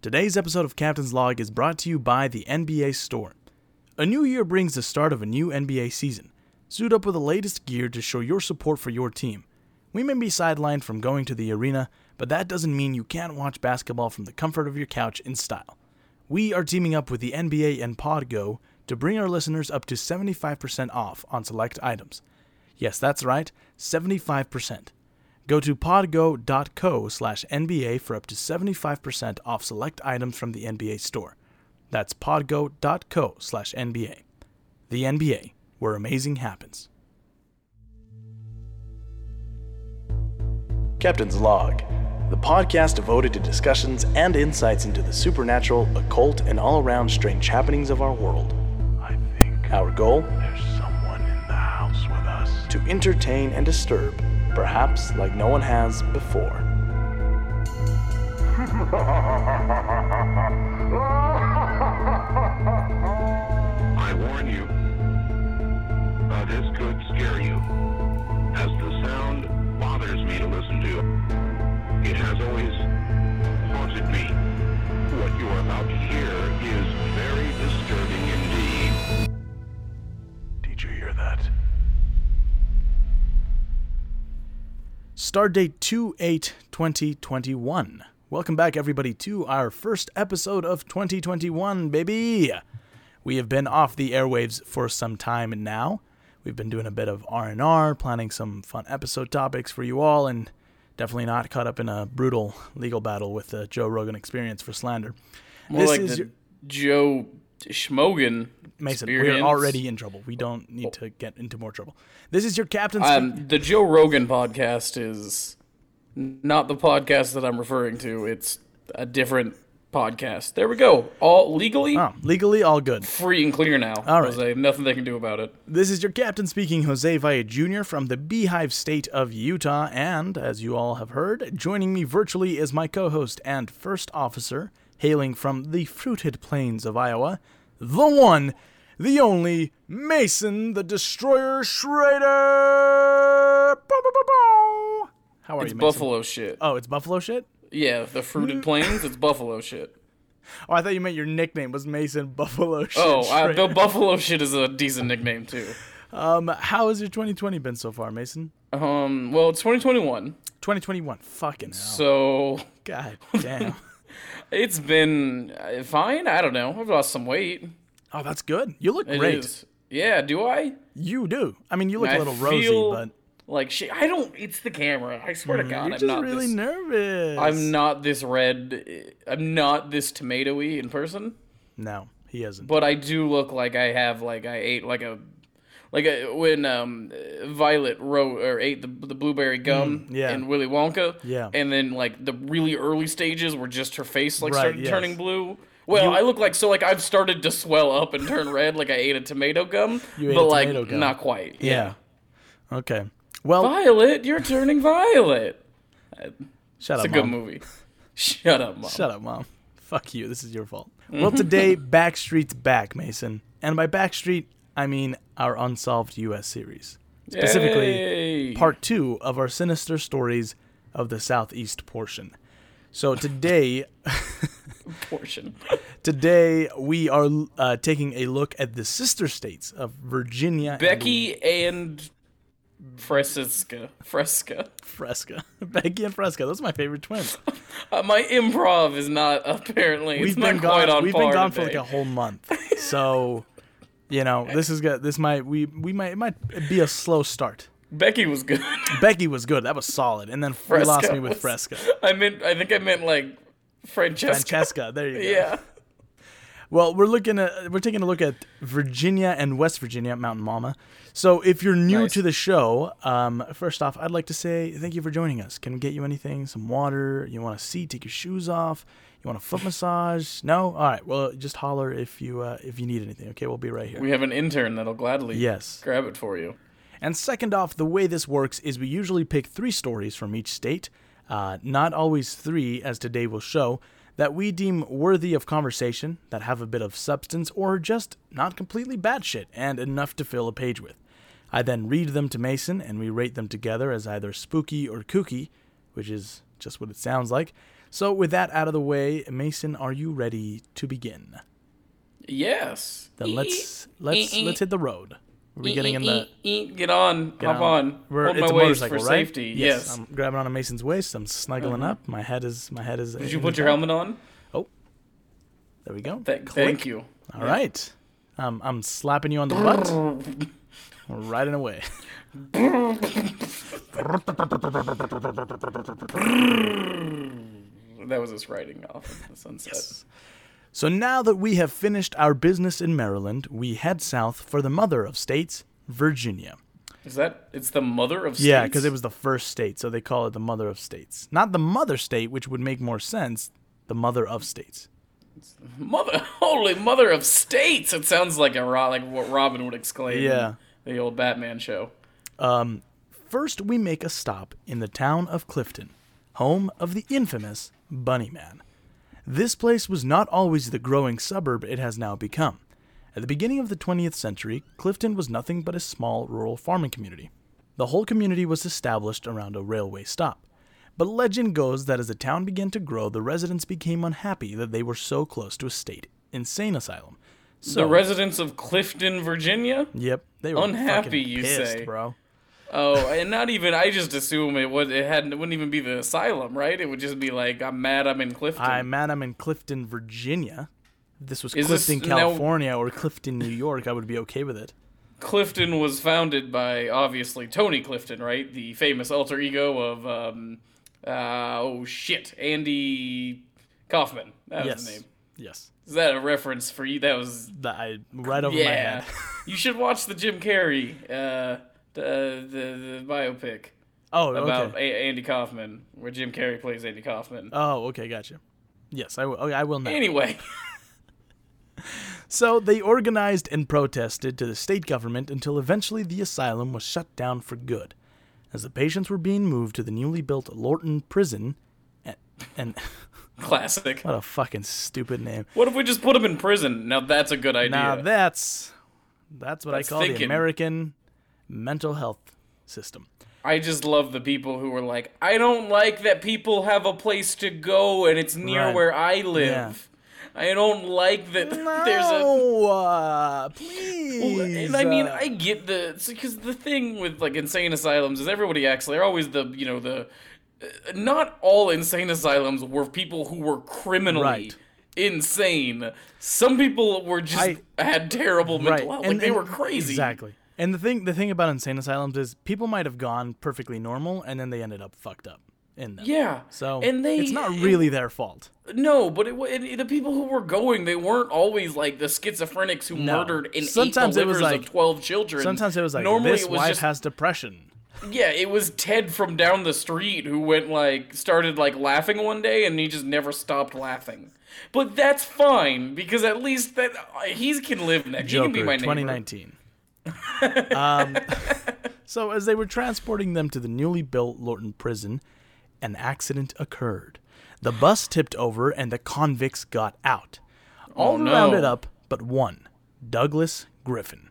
Today's episode of Captain's Log is brought to you by the NBA Store. A new year brings the start of a new NBA season. Suit up with the latest gear to show your support for your team. We may be sidelined from going to the arena, but that doesn't mean you can't watch basketball from the comfort of your couch in style. We are teaming up with the NBA and Podgo to bring our listeners up to 75% off on select items. Yes, that's right, 75%. Go to podgo.co slash NBA for up to 75% off select items from the NBA store. That's podgo.co slash NBA. The NBA, where amazing happens. Captain's Log, the podcast devoted to discussions and insights into the supernatural, occult, and all around strange happenings of our world. I think Our goal? there's someone in the house with us. To entertain and disturb, perhaps like no one has before. I warn you, uh, this could scare you, as the sound bothers me to listen to. It has always haunted me. What you are about to hear is very disturbing indeed. Did you hear that? Stardate 28 2021. Welcome back, everybody, to our first episode of 2021, baby. We have been off the airwaves for some time now. We've been doing a bit of R&R, planning some fun episode topics for you all, and definitely not caught up in a brutal legal battle with the Joe Rogan experience for slander. More This like is the your- Joe Schmogan Mason, we're already in trouble. We don't need to get into more trouble. This is your captain's. Um, the Joe Rogan podcast is not the podcast that I'm referring to. It's a different podcast. There we go. All legally oh, legally all good. free and clear now. All right. Jose, nothing they can do about it. This is your captain speaking, Jose Valle Jr. from the Beehive State of Utah, and as you all have heard, joining me virtually is my co host and first officer, hailing from the fruited plains of Iowa, the one, the only, Mason the Destroyer Schrader! Bow, bow, bow. How are It's you, Mason? buffalo shit. Oh, it's Buffalo shit? Yeah, the fruited plains. It's buffalo shit. Oh, I thought you meant your nickname was Mason Buffalo shit. Oh, I, the buffalo shit is a decent nickname too. um, how has your 2020 been so far, Mason? Um, well, it's 2021, 2021. Fucking hell. so God damn. It's been uh, fine. I don't know. I've lost some weight. Oh, that's good. You look It great. is. Yeah, do I? You do. I mean, you look I a little rosy, but like shit. I don't. It's the camera. I swear to God, Mm, you're I'm just not really this. nervous. I'm not this red. I'm not this tomatoey in person. No, he isn't. But I do look like I have like I ate like a like a, when um Violet wrote or ate the the blueberry gum Mm, yeah. in Willy Wonka. Yeah. And then like the really early stages were just her face like Right, started yes. turning blue. Well, I look like so like I've started to swell up and turn red like I ate a tomato gum, You ate but a like tomato gum. not quite. yeah. Okay. Well, Violet, you're turning violet. shut It's up, It's a good Mom. movie. Shut up, mom. Shut up, mom. Fuck you. This is your fault. Well, today Backstreet's back, Mason, and by Backstreet I mean our unsolved U.S. series, specifically Yay. part two of our sinister stories of the southeast portion. So today. portion. Today, we are uh, taking a look at the sister states of Virginia Becky and Fresca. Fresca. Fresca. Becky and Fresca. Those are my favorite twins. Uh, my improv is not apparently. We've been gone. on We've been gone for like a whole month. So, you know, this is good. This might we we might it might be a slow start. Becky was good. Becky was good. That was solid. And then we lost me with was- Fresca. I meant. I think I meant like Francesca. Francesca. There you go. Yeah. Well, we're looking at we're taking a look at Virginia and West Virginia, Mountain Mama. So, if you're new Nice. to the show, um, first off, I'd like to say thank you for joining us. Can we get you anything? Some water? You want a seat? Take your shoes off? You want a foot massage? No? All right. Well, just holler if you uh, if you need anything. Okay, we'll be right here. We have an intern that'll gladly Yes. grab it for you. And second off, the way this works is we usually pick three stories from each state, uh, not always three, as today will show, that we deem worthy of conversation, that have a bit of substance, or just not completely batshit and enough to fill a page with. I then read them to Mason, and we rate them together as either spooky or kooky, which is just what it sounds like. So, with that out of the way, Mason, are you ready to begin? Yes. Then let's let's let's hit the road. Are we getting in the Get on. get Hop on. We're, Hold it's my a waist for right? safety. Yes. I'm grabbing onto Mason's waist. I'm snuggling up. My head is my head is. Did you put your helmet on? Oh, there we go. Th- thank you. All right. Um, I'm slapping you on the butt. right in a way. That was us riding off in the sunset. Yes. So now that we have finished our business in Maryland, we head south for the mother of states, Virginia. Is that? It's the mother of states. Yeah, because it was the first state, so they call it the mother of states. Not the mother state, which would make more sense. The mother of states. mother. Holy mother of states! It sounds like a ro- like what Robin would exclaim. Yeah. in the old Batman show. Um, First, we make a stop in the town of Clifton, home of the infamous Bunny Man. This place was not always the growing suburb it has now become. At the beginning of the 20th century, Clifton was nothing but a small rural farming community. The whole community was established around a railway stop. But legend goes that as the town began to grow, the residents became unhappy that they were so close to a state insane asylum. So, the residents of Clifton, Virginia. yep, they were Unhappy, you pissed, say. bro. Oh, and not even. I just assume it was. It hadn't. It wouldn't even be the asylum, right? It would just be like, I'm mad. I'm in Clifton. I'm mad. I'm in Clifton, Virginia. If this was Is this Clifton, now- California, or Clifton, New York, I would be okay with it. Clifton was founded by obviously Tony Clifton, right? The famous alter ego of um, uh, oh shit, Andy Kaufman. That was yes, the name. yes. Is that a reference for you? That was That I right over my yeah. head. you should watch the Jim Carrey uh, the, uh, the the biopic Oh, about okay. A- Andy Kaufman, where Jim Carrey plays Andy Kaufman. Oh, okay, gotcha. Yes, I will. Okay, oh, I will now. Anyway, So they organized and protested to the state government until eventually the asylum was shut down for good, as the patients were being moved to the newly built Lorton Prison, and, and classic. what a fucking stupid name. What if we just put him in prison? Now that's a good idea. Now that's that's what That's I call the. American mental health system. I just love the people who are like, I don't like that people have a place to go and it's near Right. where I live. I don't like that there's a. Uh, please. And I mean, uh, I get the because the thing with like insane asylums is everybody acts they're always the you know the uh, not all insane asylums were people who were criminally Right. insane. Some people were just I- had terrible mental right, health, and- like they and- were crazy. Exactly. And the thing, the thing about insane asylums is people might have gone perfectly normal, and then they ended up fucked up in them. Yeah. So and they it's not really their fault. No, but it, it, the people who were going, they weren't always like the schizophrenics who No. murdered and Sometimes ate it was like- of twelve children. Sometimes it was like normally this it was wife just has depression. yeah, it was Ted from down the street who went like started like laughing one day and he just never stopped laughing. But that's fine because at least that uh, he can live next. he can be Joker my neighbor. 2019. um, so as they were transporting them to the newly built Lorton prison, an accident occurred. The bus tipped over and the convicts got out. All Oh, no. rounded up but one, Douglas Griffin.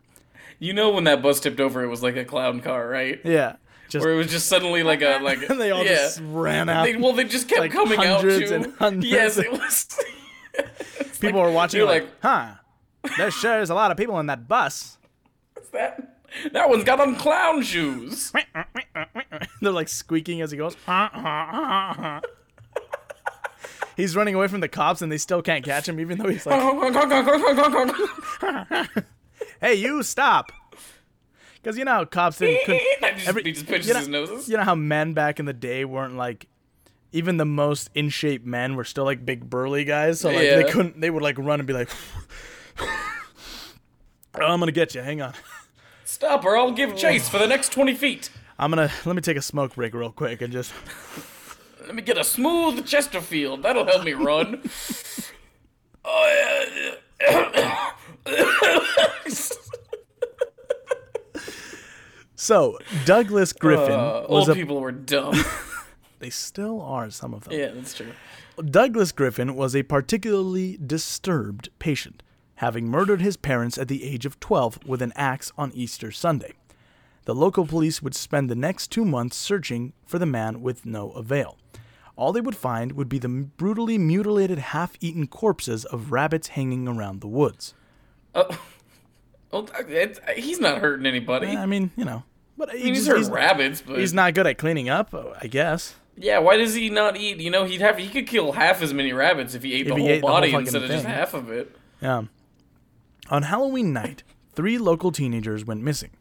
You know when that bus tipped over, it was like a clown car, right? Yeah, just Where it was just suddenly like a like. and they all yeah. just ran out. They, well, they just kept like coming out hundreds too. and hundreds yes, it was. people were watching you're like, like- huh? There sure is a lot of people in that bus. that that one's got on clown shoes. They're like squeaking as he goes. Ah, ah, ah, he's running away from the cops and they still can't catch him, even though he's like, "Hey, you stop!" Because you know how cops didn't. Couldn't, every- he just pinches you know, his noses. you know how men back in the day weren't like. Even the most in shape men were still like big burly guys, so like they couldn't. They would like run and be like, "Oh, "I'm gonna get you. Hang on." Stop, or I'll give chase for the next twenty feet. I'm gonna let me take a smoke break real quick and just Let me get a smooth Chesterfield. That'll help me run. oh yeah. so Douglas Griffin Uh, was old a people were dumb. they still are some of them. yeah, that's true. Douglas Griffin was a particularly disturbed patient, having murdered his parents at the age of 12 with an axe on Easter Sunday. The local police would spend the next two months searching for the man with no avail. all they would find would be the brutally mutilated, half eaten corpses of rabbits hanging around the woods. Oh, well, he's not hurting anybody. I mean, you know. But he I mean, he's just- hurt he's, rabbits, but he's not good at cleaning up, I guess. yeah. Why does he not eat? You know, he'd have he could kill half as many rabbits if he ate If the he whole ate the whole body instead of just half of it. Yeah. On Halloween night, three local teenagers went missing.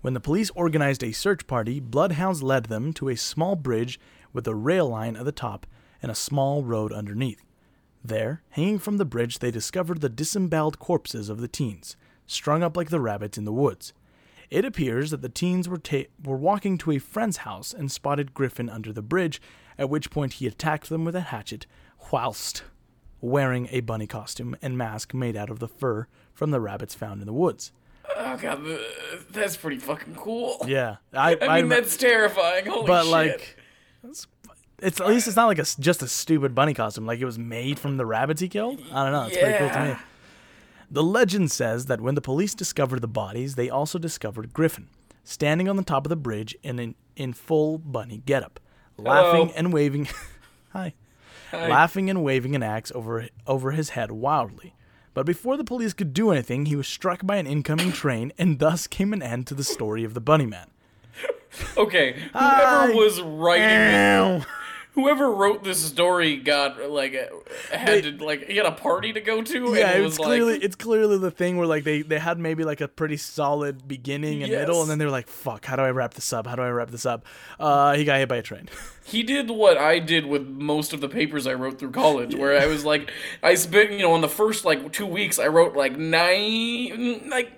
When the police organized a search party, bloodhounds led them to a small bridge with a rail line at the top and a small road underneath. There, hanging from the bridge, they discovered the disemboweled corpses of the teens, strung up like the rabbits in the woods. It appears that the teens were, ta- were walking to a friend's house and spotted Griffin under the bridge, at which point he attacked them with a hatchet, whilst wearing a bunny costume and mask made out of the fur from the rabbits found in the woods. Oh god, that's pretty fucking cool. Yeah, I, I mean, that's terrifying. Holy shit. but shit. like, it's, it's at least it's not like a just a stupid bunny costume. Like it was made from the rabbits he killed. I don't know. It's pretty cool to me. The legend says that when the police discovered the bodies, they also discovered Griffin standing on the top of the bridge in an, in full bunny getup, laughing Hello. and waving. hi. Laughing and waving an axe over over his head wildly. But before the police could do anything, he was struck by an incoming train, and thus came an end to the story of the Bunny Man. Okay, whoever Hi. was writing, it. Whoever wrote this story got like uh, had to like he had a party to go to. Yeah, and it it's was clearly like, it's clearly the thing where like they they had maybe like a pretty solid beginning and middle, and then they were like, "Fuck, how do I wrap this up? How do I wrap this up?" Uh, he got hit by a train. he did what I did with most of the papers I wrote through college, where I was like, I spent you know in the first like two weeks I wrote like nine like.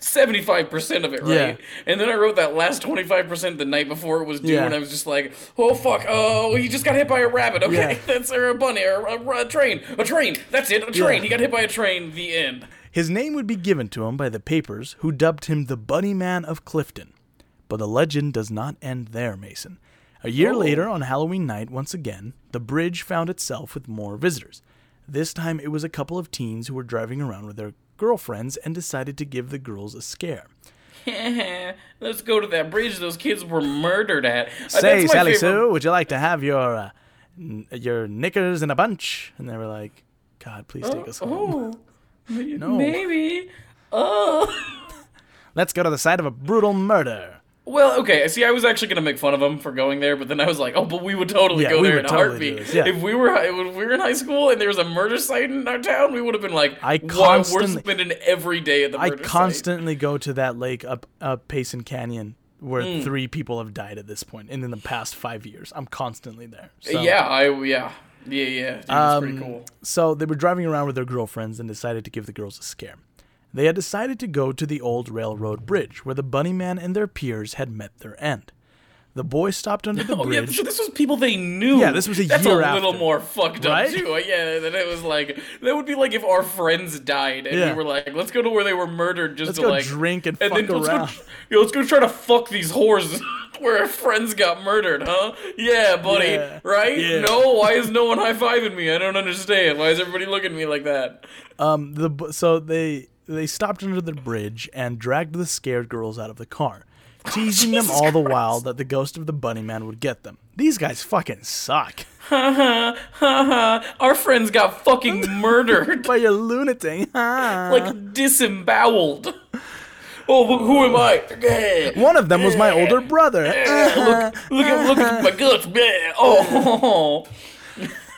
75% of it, right? Yeah. And then I wrote that last 25% the night before it was due, Yeah. and I was just like, oh fuck, oh, he just got hit by a rabbit. Okay, Yeah. that's or a bunny, or a, a train. A train. That's it, a train. He got hit by a train. The end. His name would be given to him by the papers, who dubbed him the Bunny Man of Clifton. But the legend does not end there, Mason. A year Oh. later, on Halloween night, once again, the bridge found itself with more visitors. This time, it was a couple of teens who were driving around with their girlfriends and decided to give the girls a scare. Let's go to that bridge those kids were murdered at. Uh, Say, Sally favorite- Sue, would you like to have your uh, n- your knickers in a bunch? And they were like, God, please take us home. Oh, No. maybe. Oh. Let's go to the site of a brutal murder. Well, okay. See, I was actually gonna make fun of him for going there, but then I was like, oh, but we would totally Yeah, go there in a totally heartbeat. yeah. If we were if we were in high school and there was a murder site in our town, we would have been like, I wow, we're spending every day at the I murder site. constantly go to that lake up up Payson Canyon where Hmm. three people have died at this point, and in the past five years, I'm constantly there. So, Yeah, I yeah yeah yeah. Dude, it's pretty Um, cool. So they were driving around with their girlfriends and decided to give the girls a scare. They had decided to go to the old railroad bridge where the Bunny Man and their peers had met their end. The boys stopped under the Oh yeah, bridge. so this was people they knew. Yeah, this was a That's year a little after. more fucked up Right? too. Yeah, that it was like that would be like if our friends died and Yeah. we were like, let's go to where they were murdered just Let's to go like drink and then fuck let's around. Go, yo, let's go try to fuck these whores where our friends got murdered, huh? Yeah, buddy. Yeah. Right? Yeah. No, why is no one high fiving me? I don't understand. Why is everybody looking at me like that? Um, the so they they stopped under the bridge and dragged the scared girls out of the car, oh, teasing them all the while that the ghost of the Bunny Man would get them. These guys fucking suck. Haha, haha. Our friends got fucking murdered. By a lunatic. like disemboweled. Oh, who, who am I? Yeah. One of them was my older brother. look, look at look at my guts. Yeah. Oh,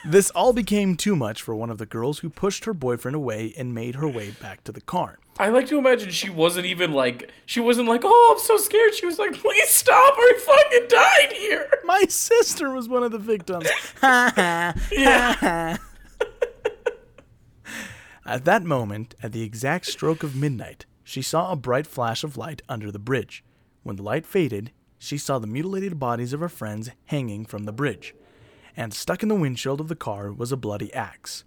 This all became too much for one of the girls who pushed her boyfriend away and made her way back to the car. I like to imagine she wasn't even like she wasn't like oh I'm so scared. She was like please stop or he fucking died here. My sister was one of the victims. Yeah. At that moment, at the exact stroke of midnight, she saw a bright flash of light under the bridge. When the light faded, she saw the mutilated bodies of her friends hanging from the bridge. And stuck in the windshield of the car was a bloody axe.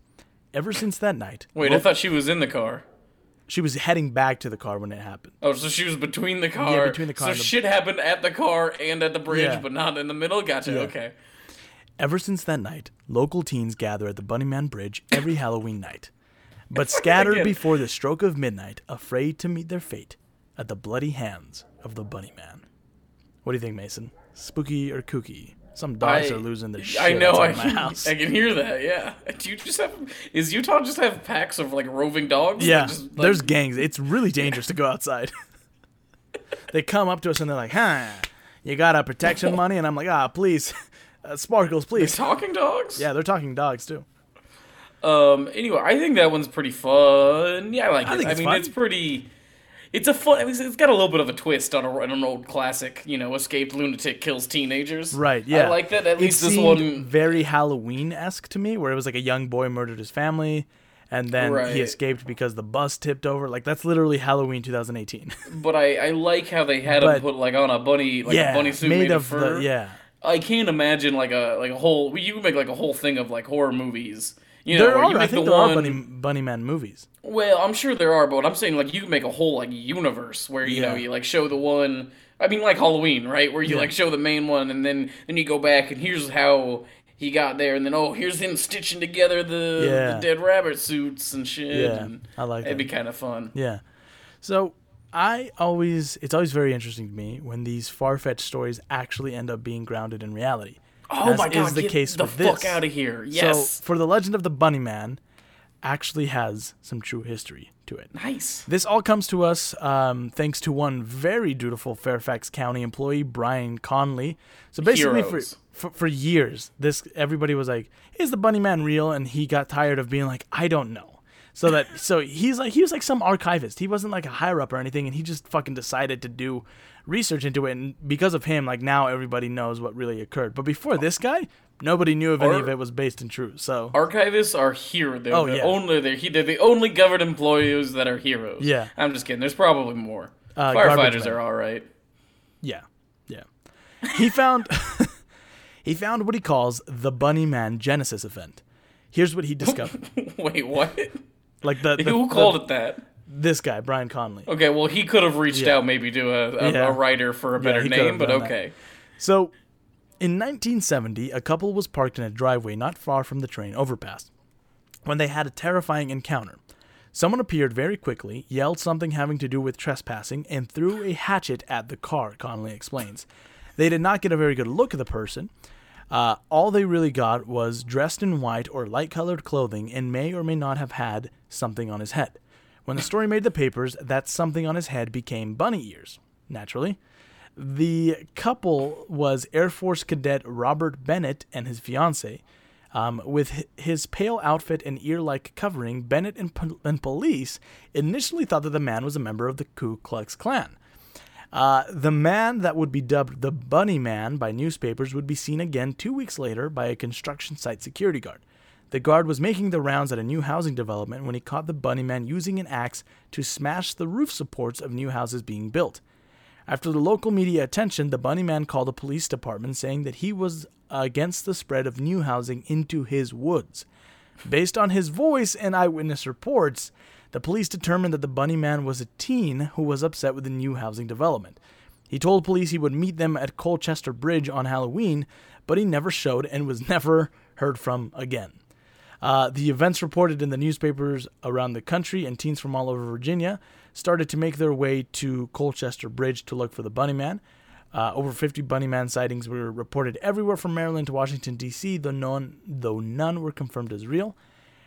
Ever since that night, Wait, I thought she was in the car. she was heading back to the car when it happened. Oh, so she was between the car. Yeah, between the car So the- shit happened at the car and at the bridge, Yeah. but not in the middle. Gotcha. Yeah. Okay. Ever since that night, local teens gather at the Bunnyman Bridge every Halloween night, but scatter before the stroke of midnight, afraid to meet their fate at the bloody hands of the Bunnyman. What do you think, Mason? Spooky or kooky? Some dogs I- are losing their shit I know. I my can, house. I can hear that. Yeah. Do you just have? Is Utah just have packs of like roving dogs? Yeah, just, like- there's gangs. It's really dangerous to go outside. they come up to us and they're like, "Huh, you got a protection money?" And I'm like, "Ah, please, uh, sparkles, please." talking dogs. Yeah, they're talking dogs too. Um. Anyway, I think that one's pretty fun. Yeah, I like I it. I mean, fun. it's pretty. It's a fun. It's, got a little bit of a twist on, a, on an old classic. You know, escaped lunatic kills teenagers. Right. Yeah. I like that. At It least this one. very Halloween esque to me, where it was like a young boy murdered his family, and then Right. he escaped because the bus tipped over. Like that's literally Halloween 2018. But I, I like how they had But- him put like on a bunny, like yeah, a bunny suit made, made, of fur. the yeah. I can't imagine like a like a whole. You make like a whole thing of like horror movies. You know, There are, I think the there one. are bunny bunny man movies. Well, I'm sure there are, but I'm saying like you can make a whole like universe where you know you like show the one. I mean, like Halloween, right? Where you Yeah. like show the main one, and then then you go back and here's how he got there, and then oh, here's him stitching together the, Yeah. the dead rabbit suits and shit. Yeah, and I like It'd be kind of fun. Yeah. So I always it's always very interesting to me when these far fetched stories actually end up being grounded in reality. Oh as my god! is the get case the with fuck this. out of here! Yes, So for the legend of the Bunny Man, actually has some true history to it. nice. This all comes to us um, thanks to one very dutiful Fairfax County employee, Brian Conley. So basically, for, for for years, this everybody was like, "Is the Bunny Man real?" And he got tired of being like, "I don't know." So that so he's like he was like some archivist. He wasn't like a higher up or anything, and he just fucking decided to do research into it. And because of him, like now everybody knows what really occurred. But before this guy, nobody knew if any of it was based in truth. So Archivists are here. They're Oh, the yeah. only they're, he- they're the only government employees that are heroes. Yeah. I'm just kidding. There's probably more. Uh, Firefighters are all right. Yeah, yeah. He found he found what he calls the Bunny Man Genesis event. Here's what he discovered. Wait, what? Like the, the Who the- called it that? This guy, Brian Conley. Okay, well, he could have reached Yeah. out maybe to a, a, Yeah. a writer for a better could name, but done that. okay. So, in 1970, a couple was parked in a driveway not far from the train overpass when they had a terrifying encounter. Someone appeared very quickly, yelled something having to do with trespassing, and threw a hatchet at the car, Conley explains. They did not get a very good look at the person. Uh, all they really got was dressed in white or light colored clothing and may or may not have had something on his head. When the story made the papers, that something on his head became bunny ears, naturally. The couple was Air Force Cadet Robert Bennett and his fiancee. Um, with his pale outfit and ear like covering, Bennett and, pol- and police initially thought that the man was a member of the Ku Klux Klan. Uh, the man that would be dubbed the Bunny Man by newspapers would be seen again two weeks later by a construction site security guard. The guard was making the rounds at a new housing development when he caught the Bunny Man using an axe to smash the roof supports of new houses being built. After the local media attention, the Bunny Man called the police department saying that he was against the spread of new housing into his woods. Based on his voice and eyewitness reports, the police determined that the Bunny Man was a teen who was upset with the new housing development. He told police he would meet them at Colchester Bridge on Halloween, but he never showed and was never heard from again. Uh, the events reported in the newspapers around the country, and teens from all over Virginia started to make their way to Colchester Bridge to look for the Bunny Man. Uh, over 50 Bunny Man sightings were reported everywhere from Maryland to Washington, D.C., though none, though none were confirmed as real.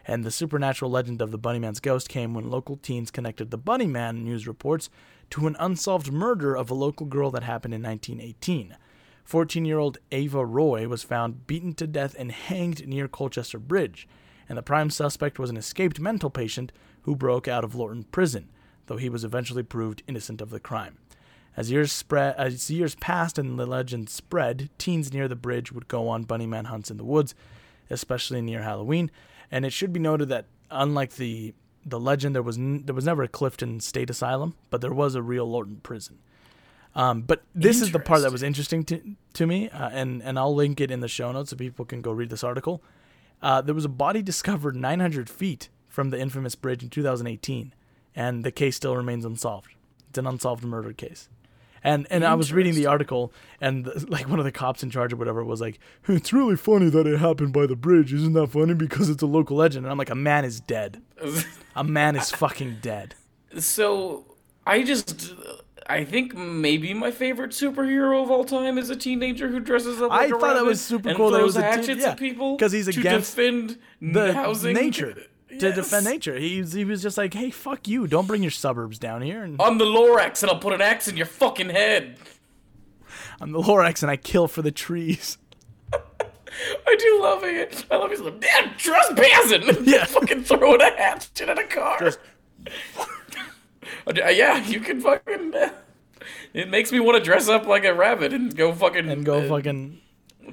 And the supernatural legend of the Bunny Man's ghost came when local teens connected the Bunny Man news reports to an unsolved murder of a local girl that happened in 1918. 14 year old Ava Roy was found beaten to death and hanged near Colchester Bridge, and the prime suspect was an escaped mental patient who broke out of Lorton Prison, though he was eventually proved innocent of the crime. As years spread, as years passed and the legend spread, teens near the bridge would go on bunny man hunts in the woods, especially near Halloween. And it should be noted that unlike the the legend, there was n- there was never a Clifton State Asylum, but there was a real Lorton Prison. Um, but this is the part that was interesting to to me, uh, and and I'll link it in the show notes so people can go read this article. Uh, there was a body discovered 900 feet from the infamous bridge in 2018, and the case still remains unsolved. It's an unsolved murder case. And and I was reading the article, and the, like one of the cops in charge or whatever was like, "It's really funny that it happened by the bridge. Isn't that funny? Because it's a local legend." And I'm like, "A man is dead. A man is fucking dead." so I just I think maybe my favorite superhero of all time is a teenager who dresses up like I a thought that was super cool that it was a teen- hatchets yeah, at people 'cause he's to against defend the housing nature to Yes. defend nature. He was, he was just like, hey, fuck you! Don't bring your suburbs down here. And I'm the Lorax and I'll put an axe in your fucking head. I'm the Lorax, and I kill for the trees. I do love it. I love his damn trespassing. Yeah. fucking throwing a hatchet at a car. Just- yeah, you can fucking. uh, It makes me want to dress up like a rabbit and go fucking And go uh, fucking.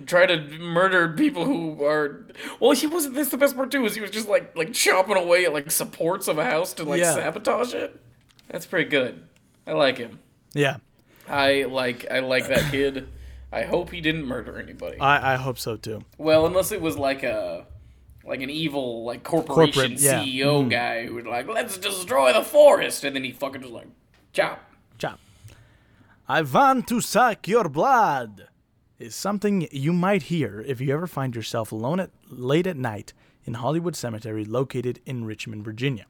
try to murder people who are. Well, he wasn't. This the best part too. Is he was just like like chopping away at like supports of a house to like Yeah. sabotage it. That's pretty good. I like him. Yeah, I like I like that kid. I hope he didn't murder anybody. I, I hope so too. Well, unless it was like a like an evil like corporation Corporate, yeah. CEO mm-hmm. guy who would like let's destroy the forest, and then he fucking just like chop. Chop. I want to suck your blood. Is something you might hear if you ever find yourself alone at late at night in Hollywood Cemetery, located in Richmond, Virginia.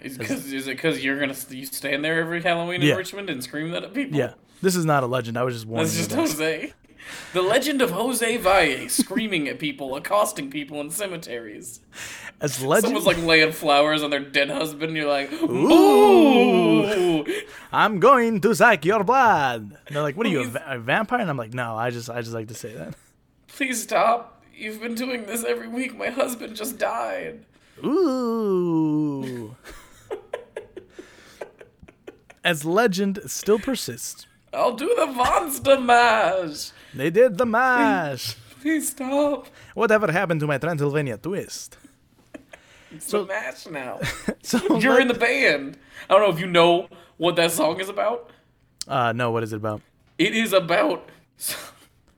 Is, is it because you're gonna you stand there every Halloween Yeah. in Richmond and scream that at people? Yeah, this is not a legend. I was just warning that's you just. Jose. The legend of Jose Valle screaming at people, accosting people in cemeteries. As legend, Someone's like laying flowers on their dead husband, and you're like, ooh. I'm going to suck your blood. And they're like, "What are you, a, va- a vampire?" And I'm like, "No, I just, I just like to say that." Please stop. You've been doing this every week. My husband just died. Ooh. As legend still persists, I'll do the monster mash. They did the mash. Please stop. Whatever happened to my Transylvania twist? It's So- the mash now. So You're like- in the band. I don't know if you know what that song is about. Uh, no, what is it about? It is about.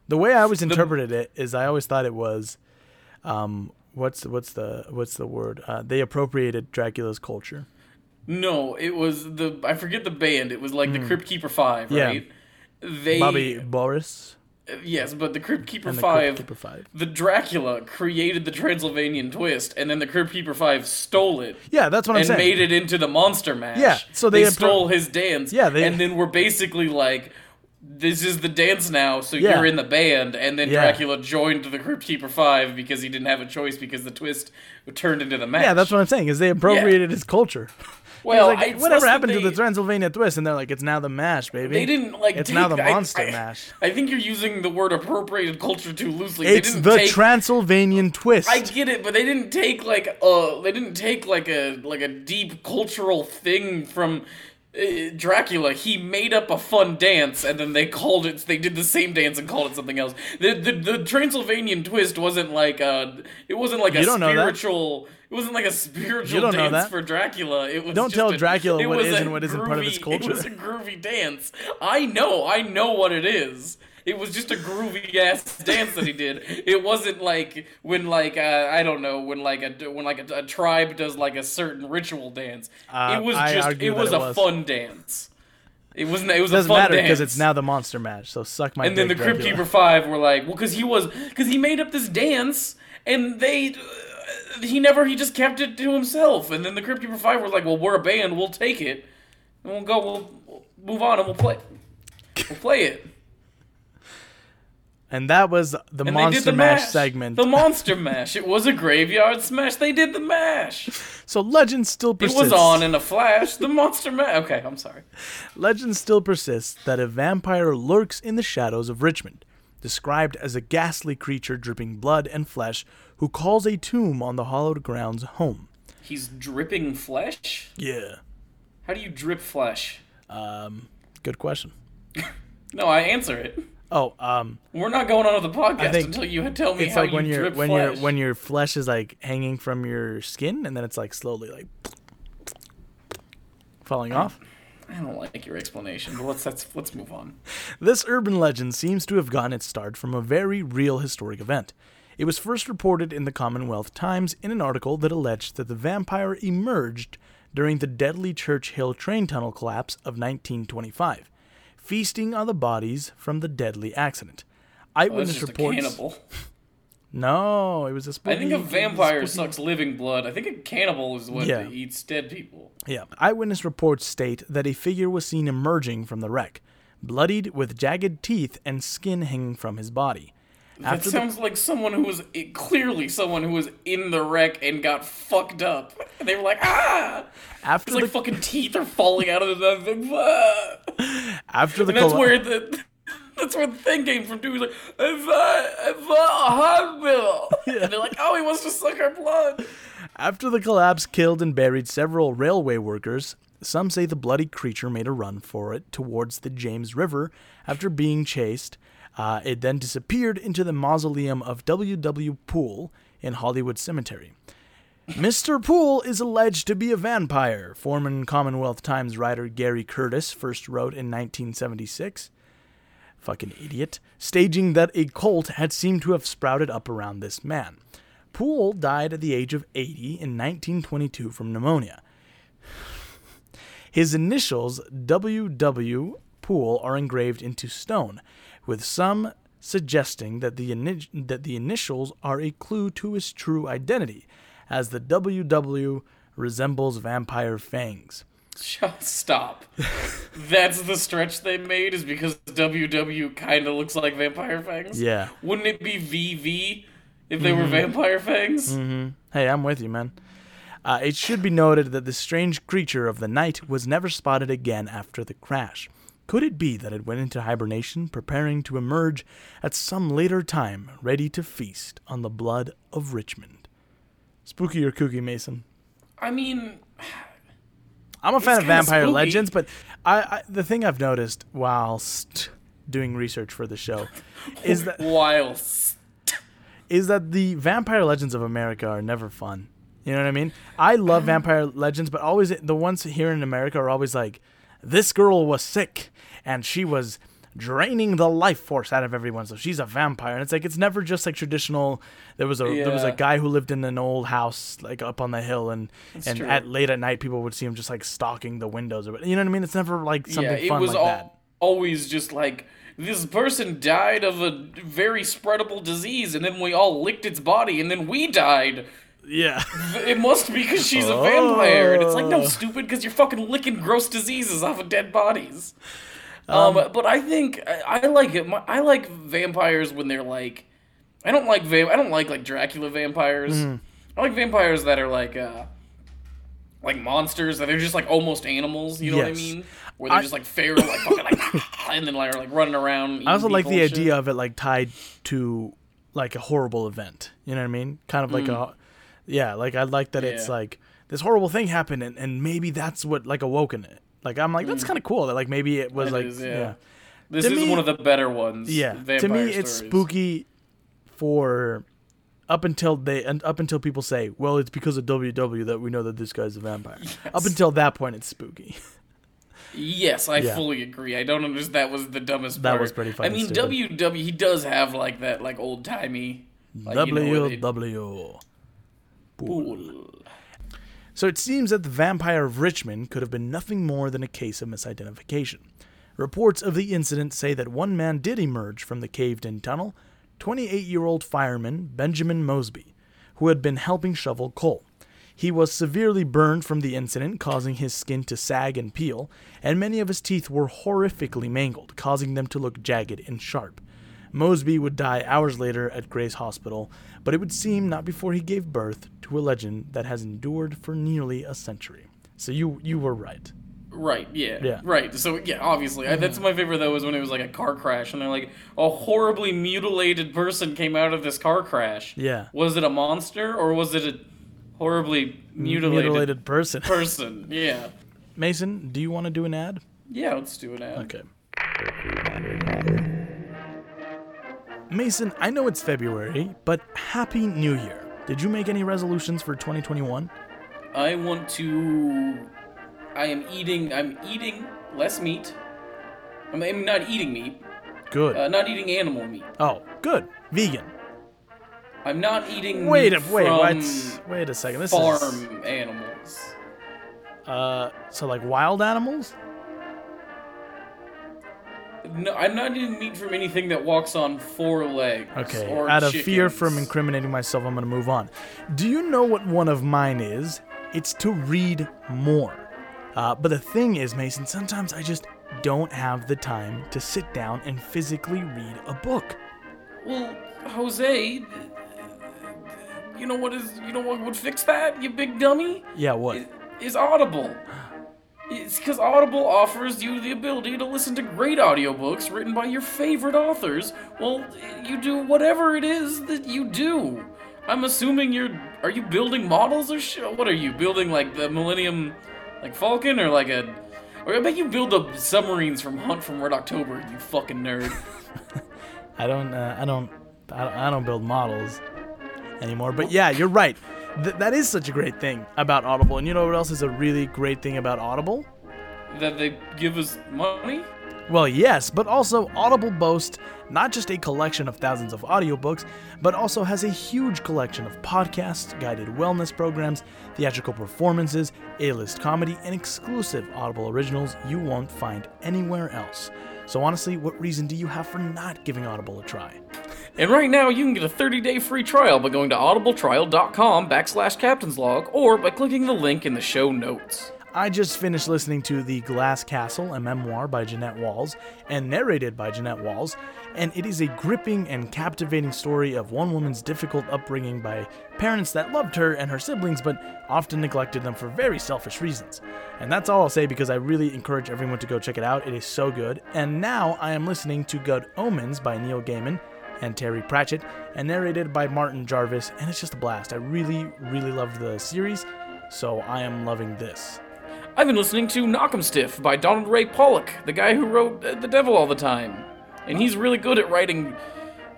The way I always interpreted it is I always thought it was, um, what's what's the what's the word? Uh, they appropriated Dracula's culture. No, it was the. I forget the band. It was like the Crypt Keeper Five, Hmm. Yeah. right? They. Bobby Boris Yes, but the Crypt Keeper the Five. Crypt Keeper Five. The Dracula created the Transylvanian twist, and then the Crypt Keeper Five stole it. Yeah, that's what I'm and saying. made it into the monster mash. Yeah, so they they stole his dance. Yeah, they- and then we're basically like, this is the dance now, so Yeah. you're in the band. And then Yeah. Dracula joined the Crypt Keeper Five because he didn't have a choice because the twist turned into the mash. yeah, that's what I'm saying. Is they appropriated his culture. Well, like, I- whatever happened that to the they- Transylvania twist? And they're like, it's now the mash, baby. They didn't like. It's now the I- monster I, mash. I think you're using the word appropriated culture too loosely. They It's the take, Transylvanian twist. I get it, but they didn't take like a. they didn't take like a like a deep cultural thing from Dracula. He made up a fun dance and then they called it they did the same dance and called it something else. The the, the Transylvanian twist wasn't like uh it wasn't like a You that. spiritual it wasn't like a spiritual You don't know dance that. for Dracula. It was Don't tell a- Dracula what is a and what isn't part of his groovy- It culture. was a groovy dance. I know, I know what it is. It was just a groovy ass dance that he did. It wasn't like when like uh, I don't know when like a when like a, a tribe does like a certain ritual dance. Uh, it was I just it was it a was. fun dance. It wasn't. It was a dance. It doesn't a fun matter because it's now the monster match. So suck my and then the Crypt Keeper Five were like, well, because he was, because he made up this dance, and they, uh, he never, he just kept it to himself. And then the Crypt Keeper Five were like, well, we're a band, we'll take it, and we'll go, we'll, we'll move on, and we'll play, we'll play it. And that was the And monster the mash, mash segment. The Monster Mash. It was a graveyard smash. They did the mash. so legend still persists. It was on in a flash. The Monster Mash. Okay, I'm sorry. Legend still persists that a vampire lurks in the shadows of Richmond, described as a ghastly creature dripping blood and flesh who calls a tomb on the hollowed grounds home. He's dripping flesh. Yeah. How do you drip flesh? Um, Good question. No, I answer it. Oh, um, We're not going on with the podcast until you tell me it's how like when you your when your when your flesh is like hanging from your skin, and then it's like slowly like falling off. I don't like your explanation, but let's let's let's move on. This urban legend seems to have gotten its start from a very real historic event. It was first reported in the Commonwealth Times in an article that alleged that the vampire emerged during the deadly Church Hill train tunnel collapse of 1925, feasting on the bodies from the deadly accident. Eyewitness oh, a reports. cannibal. No, it was a spooky. I think a vampire spooky- sucks living blood. I think a cannibal is what Yeah. eats dead people. Yeah. Eyewitness reports state that a figure was seen emerging from the wreck, bloodied with jagged teeth and skin hanging from his body. That After the, sounds like someone who was clearly someone who was in the wreck and got fucked up. And they were like, ah! after It's like the, fucking teeth are falling out of the thing. Ah! after the And that's colla- where the that's where the thing came from too. He's like, I thought I thought a hospital. And they're like, oh, he wants to suck our blood. After the collapse killed and buried several railway workers, some say the bloody creature made a run for it towards the James River after being chased. Uh, it then disappeared into the mausoleum of W.W. Pool in Hollywood Cemetery. Mr. Pool is alleged to be a vampire, former Commonwealth Times writer Gary Curtis first wrote in 1976. Fucking idiot. Staging that a cult had seemed to have sprouted up around this man. Pool died at the age of 80 in 1922 from pneumonia. His initials, W.W. Pool, are engraved into stone, with some suggesting that the, ini- that the initials are a clue to his true identity, as the W.W. resembles vampire fangs. Shut- Stop. That's the stretch they made is because WW kind of looks like vampire fangs. Yeah. Wouldn't it be VV if they were vampire fangs? Hey, I'm with you, man. Uh, it should be noted that the strange creature of the night was never spotted again after the crash. Could it be that it went into hibernation, preparing to emerge at some later time, ready to feast on the blood of Richmond? Spooky or kooky, Mason? I mean, I'm a fan of vampire spooky. legends, but I, I the thing I've noticed whilst doing research for the show is that whilst is that the vampire legends of America are never fun. You know what I mean? I love uh-huh. vampire legends, but always the ones here in America are always like, this girl was sick and she was draining the life force out of everyone, so she's a vampire. And it's like it's never just like traditional. There was a there was a guy who lived in an old house like up on the hill, and and true. at late at night people would see him just like stalking the windows or you know what I mean? It's never like something yeah, it fun was like al- that. always just like this person died of a very spreadable disease, and then we all licked its body, and then we died. Yeah. It must be because she's a vampire. And it's like, Oh. no, stupid, because you're fucking licking gross diseases off of dead bodies. Um, but I think I, I like it. I like vampires when they're like, I don't like va- I don't like like Dracula vampires. Mm-hmm. I like vampires that are like, uh, like monsters that are just like almost animals. You know what I mean? Where they're I- just like feral, like fucking like, and then like, are, like running around. I also like the and shit. idea of it like tied to like a horrible event. You know what I mean? Kind of like a yeah, like I like that it's Mm. Like this horrible thing happened and, and maybe that's what like awoken it. Like I'm like that's hmm. kind of cool that like maybe it was It like is, yeah. Yeah. yeah. This To is me- one of the better ones. Yeah. To me vampire it's spooky for up until they and up until people say, "Well, it's because of WW that we know that this guy's a vampire." Up until that point it's spooky. Yes, I Yeah. fully agree. I don't understand. That was the dumbest That part. was pretty funny. I mean, stupid. WW, he does have like that, like old timey. Like, you know, where WW. Pool. So it seems that the vampire of Richmond could have been nothing more than a case of misidentification. Reports of the incident say that one man did emerge from the caved in tunnel 28 year old fireman Benjamin Mosby, who had been helping shovel coal. He was severely burned from the incident, causing his skin to sag and peel, and many of his teeth were horrifically mangled, causing them to look jagged and sharp. Mosby would die hours later at Grace Hospital, but it would seem not before he gave birth to a legend that has endured for nearly a century. So you you were right. Right. Yeah. Yeah. Right. So yeah, obviously, I, that's mm-hmm. my favorite though. Was when it was like a car crash, and they're like, a horribly mutilated person came out of this car crash. Yeah. Was it a monster or was it a horribly mutilated, Mutilated person. person? Yeah. Mason, do you want to do an ad? Yeah. Let's do an ad. Okay. Mason, I know it's February, but Happy New Year. Did you make any resolutions for 2021? I want to. I am eating. I'm eating less meat. I'm, I'm not eating meat. Good. Uh, not eating animal meat. oh, good. Vegan. I'm not eating. Wait a wait, what? Wait a second. This farm is farm animals. uh so like wild animals? No, I'm not eating meat from anything that walks on four legs. Okay, or out of fear from incriminating myself, I'm going to move on. Do you know what one of mine is? It's to read more. Uh, but the thing is, Mason, sometimes I just don't have the time to sit down and physically read a book. Well, Jose, you know what is you know what would fix that? You big dummy. Yeah, what? Is, is Audible. It's because Audible offers you the ability to listen to great audiobooks written by your favorite authors. Well, you do whatever it is that you do. I'm assuming you're. Are you building models or shit? What are you building? Like the Millennium, like Falcon, or like a? Or I bet you build the submarines from Hunt from Red October. You fucking nerd. I don't, uh, I don't, I don't build models anymore. But yeah, you're right. Th- that is such a great thing about Audible. And you know what else is a really great thing about Audible? that they give us money. Well, yes, but also Audible boasts not just a collection of thousands of audiobooks, but also has a huge collection of podcasts, guided wellness programs, theatrical performances, A-list comedy, and exclusive Audible originals you won't find anywhere else. So honestly, what reason do you have for not giving Audible a try? And right now, you can get a 30-day free trial by going to audibletrial.com backslash captain's log or by clicking the link in the show notes. I just finished listening to The Glass Castle, a memoir by Jeanette Walls, and narrated by Jeanette Walls, and it is a gripping and captivating story of one woman's difficult upbringing by parents that loved her and her siblings but often neglected them for very selfish reasons. And that's all I'll say because I really encourage everyone to go check it out. It is so good. And now I am listening to Good Omens by Neil Gaiman and Terry Pratchett, and narrated by Martin Jarvis, and it's just a blast. I really, really loved the series, so I am loving this. I've been listening to Knockemstiff by Donald Ray Pollock, the guy who wrote uh, The Devil All the Time. And he's really good at writing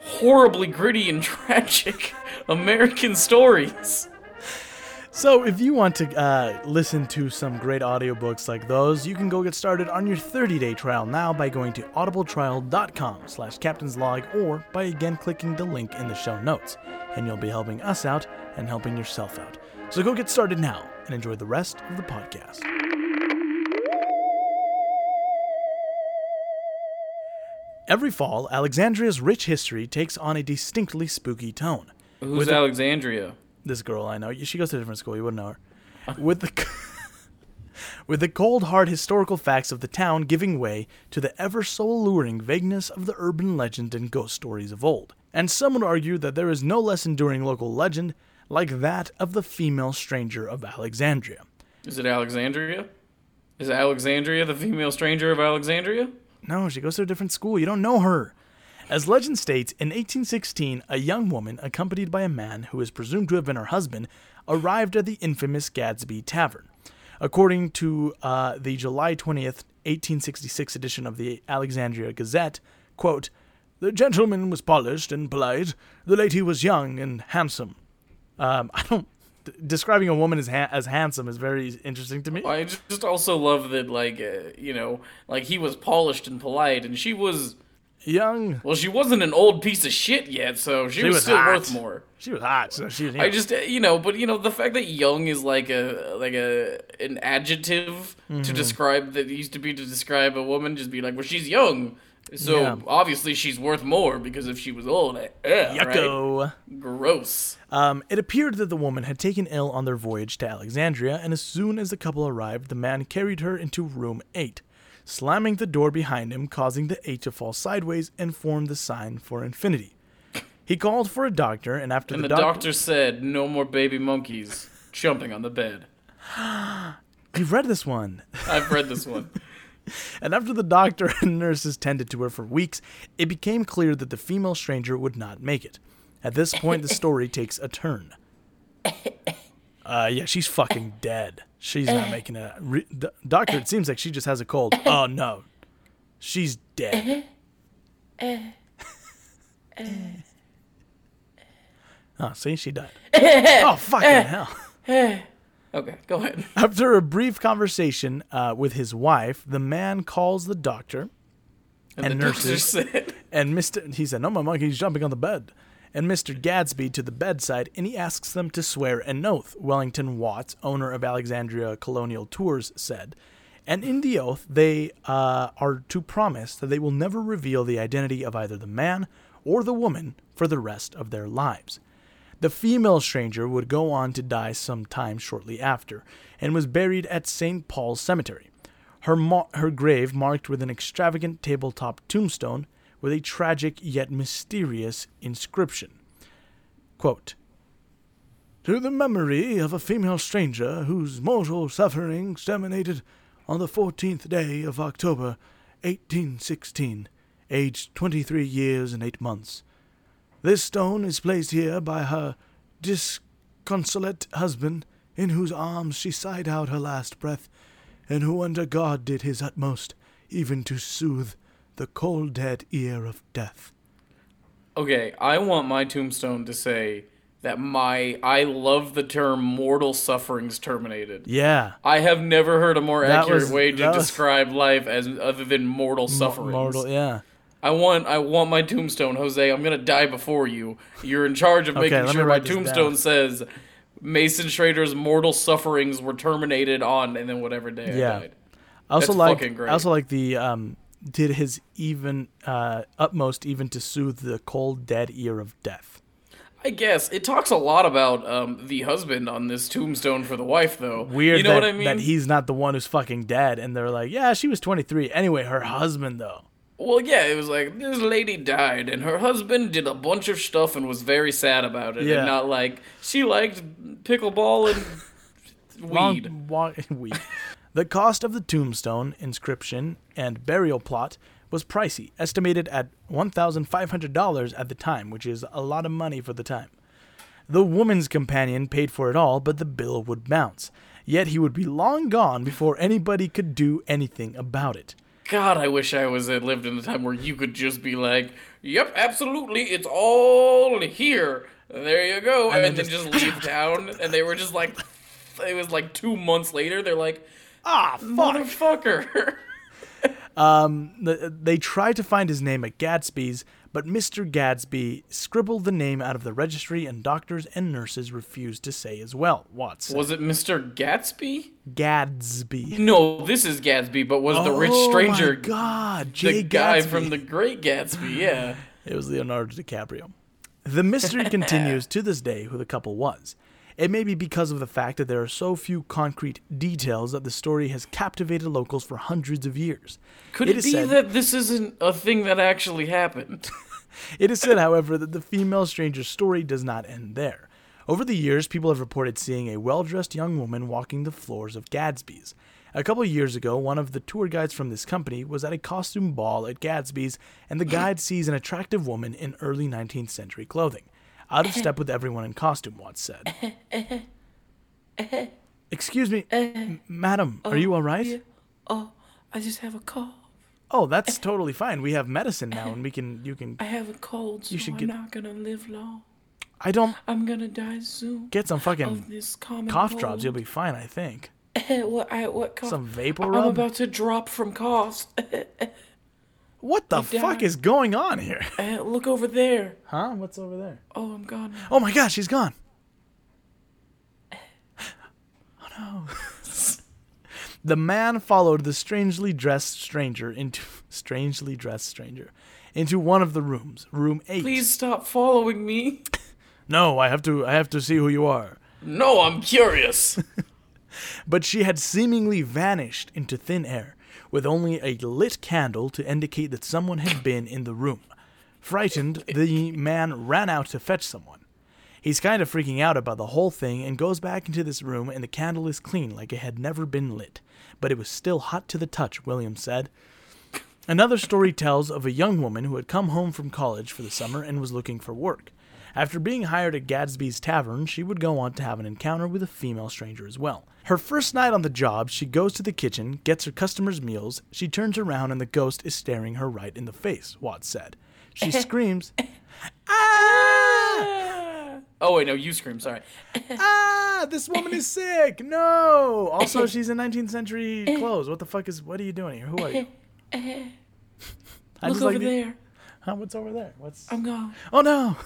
horribly gritty and tragic American stories. So, if you want to uh, listen to some great audiobooks like those, you can go get started on your 30-day trial now by going to audibletrial.com slash captainslog or by again clicking the link in the show notes. And you'll be helping us out and helping yourself out. So go get started now and enjoy the rest of the podcast. Every fall, Alexandria's rich history takes on a distinctly spooky tone. Who's With the- Alexandria? this girl I know. She goes to a different school. You wouldn't know her. With the with the cold hard historical facts of the town giving way to the ever so alluring vagueness of the urban legend and ghost stories of old. And some would argue that there is no less enduring local legend like that of the female stranger of Alexandria. Is it Alexandria? Is Alexandria the female stranger of Alexandria? No, she goes to a different school. You don't know her. As legend states, in 1816, a young woman, accompanied by a man who is presumed to have been her husband, arrived at the infamous Gadsby Tavern. According to uh, the July 20th, 1866 edition of the Alexandria Gazette, quote, The gentleman was polished and polite, the lady was young and handsome. Um, I don't. D- Describing a woman as, ha- as handsome is very interesting to me. I just also love that, like, uh, you know, like he was polished and polite, and she was, Young. well, she wasn't an old piece of shit yet, so she, She was, was still hot. worth more. She was hot, so she was. I just, uh, you know, but you know, the fact that young is like a like a an adjective Mm-hmm. to describe that used to be to describe a woman, just be like, well, she's young, so Yeah. obviously she's worth more because if she was old, eh, eh, right? Yucko. gross. Um, it appeared that the woman had taken ill on their voyage to Alexandria, and as soon as the couple arrived, the man carried her into room 8, slamming the door behind him, causing the 8 to fall sideways and form the sign for infinity. He called for a doctor, and after And the the, doc- doctor said, "No more baby monkeys jumping on the bed." You've read this one. I've read this one. And after the doctor and nurses tended to her for weeks, it became clear that the female stranger would not make it. At this point, the story takes a turn. Uh, yeah, she's fucking dead. She's not making it. Re- doctor, it seems like she just has a cold. Oh no, she's dead. Oh, see, she died. Oh fucking hell. Okay, go ahead. After a brief conversation uh, with his wife, the man calls the doctor And, And the nurses. said, And Mr. He said, No, my monkey's jumping on the bed. And Mr. Gadsby to the bedside, and he asks them to swear an oath. Wellington Watts, owner of Alexandria Colonial Tours, said. And in the oath, they uh, are to promise that they will never reveal the identity of either the man or the woman for the rest of their lives. The female stranger would go on to die some time shortly after, and was buried at St. Paul's Cemetery. Her, mo- her grave marked with an extravagant tabletop tombstone with a tragic yet mysterious inscription. Quote, to the memory of a female stranger whose mortal sufferings terminated on the 14th day of October, 1816, aged 23 years and 8 months. This stone is placed here by her disconsolate husband, in whose arms she sighed out her last breath, and who under God did his utmost, even to soothe the cold dead ear of death. Okay, I want my tombstone to say that my I love the term mortal sufferings terminated. Yeah. I have never heard a more That accurate was- way to describe life as other than mortal sufferings. Mortal, yeah. I want I want my tombstone, Jose. I'm gonna die before you. You're in charge of Okay, making sure my tombstone down. says Mason Schrader's mortal sufferings were terminated on and then whatever day Yeah. I died. I also That's like great. I also like the um did his even uh utmost even to soothe the cold dead ear of death. I guess it talks a lot about um, the husband on this tombstone for the wife, though. Weird you know that, what I mean? that he's not the one who's fucking dead and they're like, "Yeah, she was 23." Anyway, her husband though. Well, yeah, it was like this lady died, and her husband did a bunch of stuff and was very sad about it, Yeah. and not like she liked pickleball and Long- weed. weed. The cost of the tombstone, inscription, and burial plot was pricey, estimated at $1,500 at the time, which is a lot of money for the time. The woman's companion paid for it all, but the bill would bounce. Yet he would be long gone before anybody could do anything about it. God, I wish I was uh, lived in a time where you could just be like, "Yep, absolutely, it's all here. There you go," and, then then just- just, leave town. And they were just like, it was like two months later. They're like, Ah, "Motherfucker." um, They tried to find his name at Gadsby's, but Mr. Gadsby scribbled the name out of the registry, and doctors and nurses refused to say as well. Watts. was it Mr. Gatsby? Gadsby. No, this is Gadsby, but was the rich stranger Oh my God, the Jay guy from the Great Gatsby? Yeah. It was Leonardo DiCaprio. The mystery continues to this day who the couple was. It may be because of the fact that there are so few concrete details that the story has captivated locals for hundreds of years. Could It it, be said- that this isn't a thing that actually happened? It is said, however, that the female stranger's story does not end there. Over the years, people have reported seeing a well dressed young woman walking the floors of Gadsby's. A couple of years ago, one of the tour guides from this company was at a costume ball at Gadsby's, and the guide sees an attractive woman in early 19th century clothing. Out of step with everyone in costume, Watts said. Excuse me, m- madam, are oh, you alright? Oh, I just have a cough. Oh, that's totally fine. We have medicine now, and we can, you can. I have a cold, so should I'm get- not gonna live long. I don't I'm gonna die soon get some fucking cough cold. drops. You'll be fine, I think. what? I what? Cough? Some vapor rub. I'm about to drop from coughs. What the died. fuck is going on here? Uh, Look over there. Huh? What's over there? Oh, I'm gone. now. Oh my gosh, she's gone. Oh no. The man followed the strangely dressed stranger into strangely dressed stranger into one of the rooms, room 8. Please stop following me. No, I have to I have to see who you are. No, I'm curious. But she had seemingly vanished into thin air, with only a lit candle to indicate that someone had been in the room. Frightened, the man ran out to fetch someone. He's kind of freaking out about the whole thing and goes back into this room, and the candle is clean like it had never been lit. But it was still hot to the touch, William said. Another story tells of a young woman who had come home from college for the summer and was looking for work. After being hired at Gadsby's Tavern, she would go on to have an encounter with a female stranger as well. Her first night on the job, she goes to the kitchen, gets her customers' meals, she turns around, and the ghost is staring her right in the face, Watts said. She screams, Ah! Oh wait, no, you scream. Sorry. Ah! This woman is sick! No! Also, she's in 19th century clothes. What the fuck is. What are you doing here? Who are you? I Look over like the, there. Huh? what's over there? What's. I'm gone. Oh no!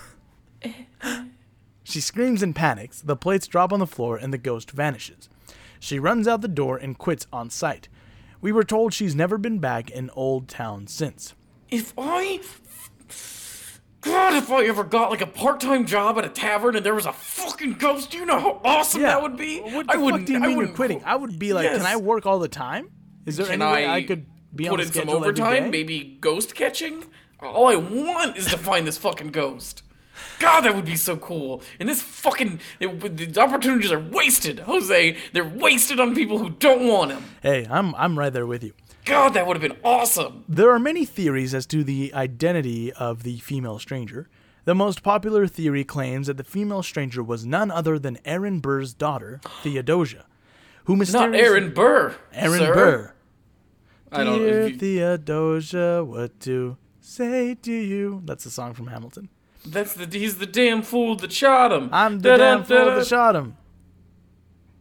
she screams and panics, the plates drop on the floor, and the ghost vanishes. She runs out the door and quits on sight. We were told she's never been back in Old Town since. If I. God, if I ever got like a part time job at a tavern and there was a fucking ghost, you know how awesome that would be? What the I fuck wouldn't. do you I mean you're wouldn't quitting? I would be like, can I work all the time? Is there Can any way I, I could be on put the in some overtime? Maybe ghost catching? All I want is to find this fucking ghost. God, that would be so cool. And this fucking it, the opportunities are wasted, Jose. They're wasted on people who don't want them. Hey, I'm I'm right there with you. God, that would have been awesome. There are many theories as to the identity of the female stranger. The most popular theory claims that the female stranger was none other than Aaron Burr's daughter, Theodosia, who mysteriously Not Aaron Burr. Aaron sir. Burr. I don't. Dear you, Theodosia, what to say to you? That's a song from Hamilton. that's the he's the damn fool that shot him. I'm the damn fool that shot him.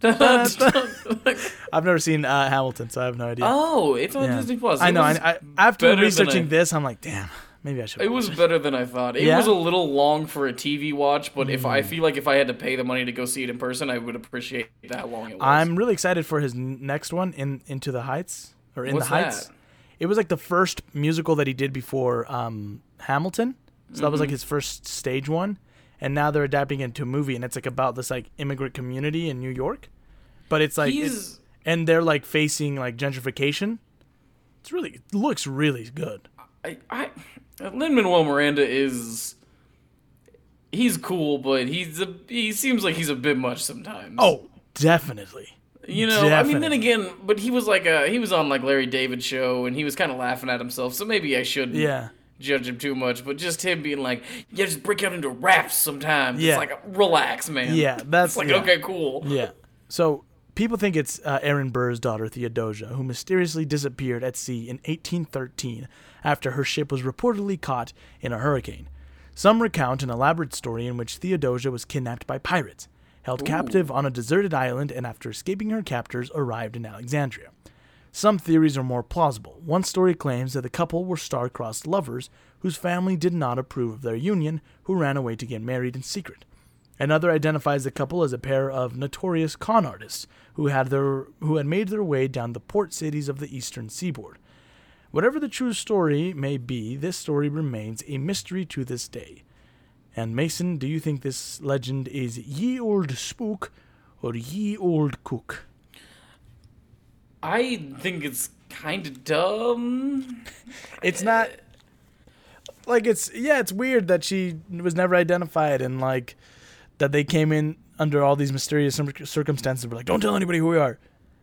I've never seen uh, Hamilton, so I have no idea. oh, it's on Yeah. Disney Plus. I know. I, I, after researching I- this, I'm like, damn, maybe I should. It was better than I thought. It Yeah? was a little long for a TV watch, but if Hmm. I feel like if I had to pay the money to go see it in person, I would appreciate that long it was. I'm really excited for his next one, in Into the Heights or In What's the Heights. that? It was like the first musical that he did before um, Hamilton, so that was Mm-hmm. like his first stage one, and now they're adapting it into a movie, and it's like about this like immigrant community in New York, but it's like it's, and they're like facing like gentrification. It's really it looks really good. I, I Lin Manuel Miranda is he's cool, but he's a he seems like he's a bit much sometimes. Oh, definitely. you know, I mean, then again, but he was like a he was on like Larry David show, and he was kind of laughing at himself, so maybe I shouldn't Yeah. Judge him too much. But just him being like, yeah, just break out into raps sometimes. Yeah. It's like relax, man. Yeah, that's it's like yeah. okay, cool. Yeah. So people think it's uh, Aaron Burr's daughter Theodosia, who mysteriously disappeared at sea in 1813 after her ship was reportedly caught in a hurricane. Some recount an elaborate story in which Theodosia was kidnapped by pirates, held captive on a deserted island, and after escaping her captors, arrived in Alexandria. Some theories are more plausible. One story claims that the couple were star-crossed lovers whose family did not approve of their union, who ran away to get married in secret. Another identifies the couple as a pair of notorious con artists who had their who had made their way down the port cities of the eastern seaboard. Whatever the true story may be, this story remains a mystery to this day. And Mason, do you think this legend is ye old spook or ye old cook? I think it's kind of dumb. It's not like it's yeah, it's weird that she was never identified and like that they came in under all these mysterious circumstances. We're like, don't tell anybody who we are.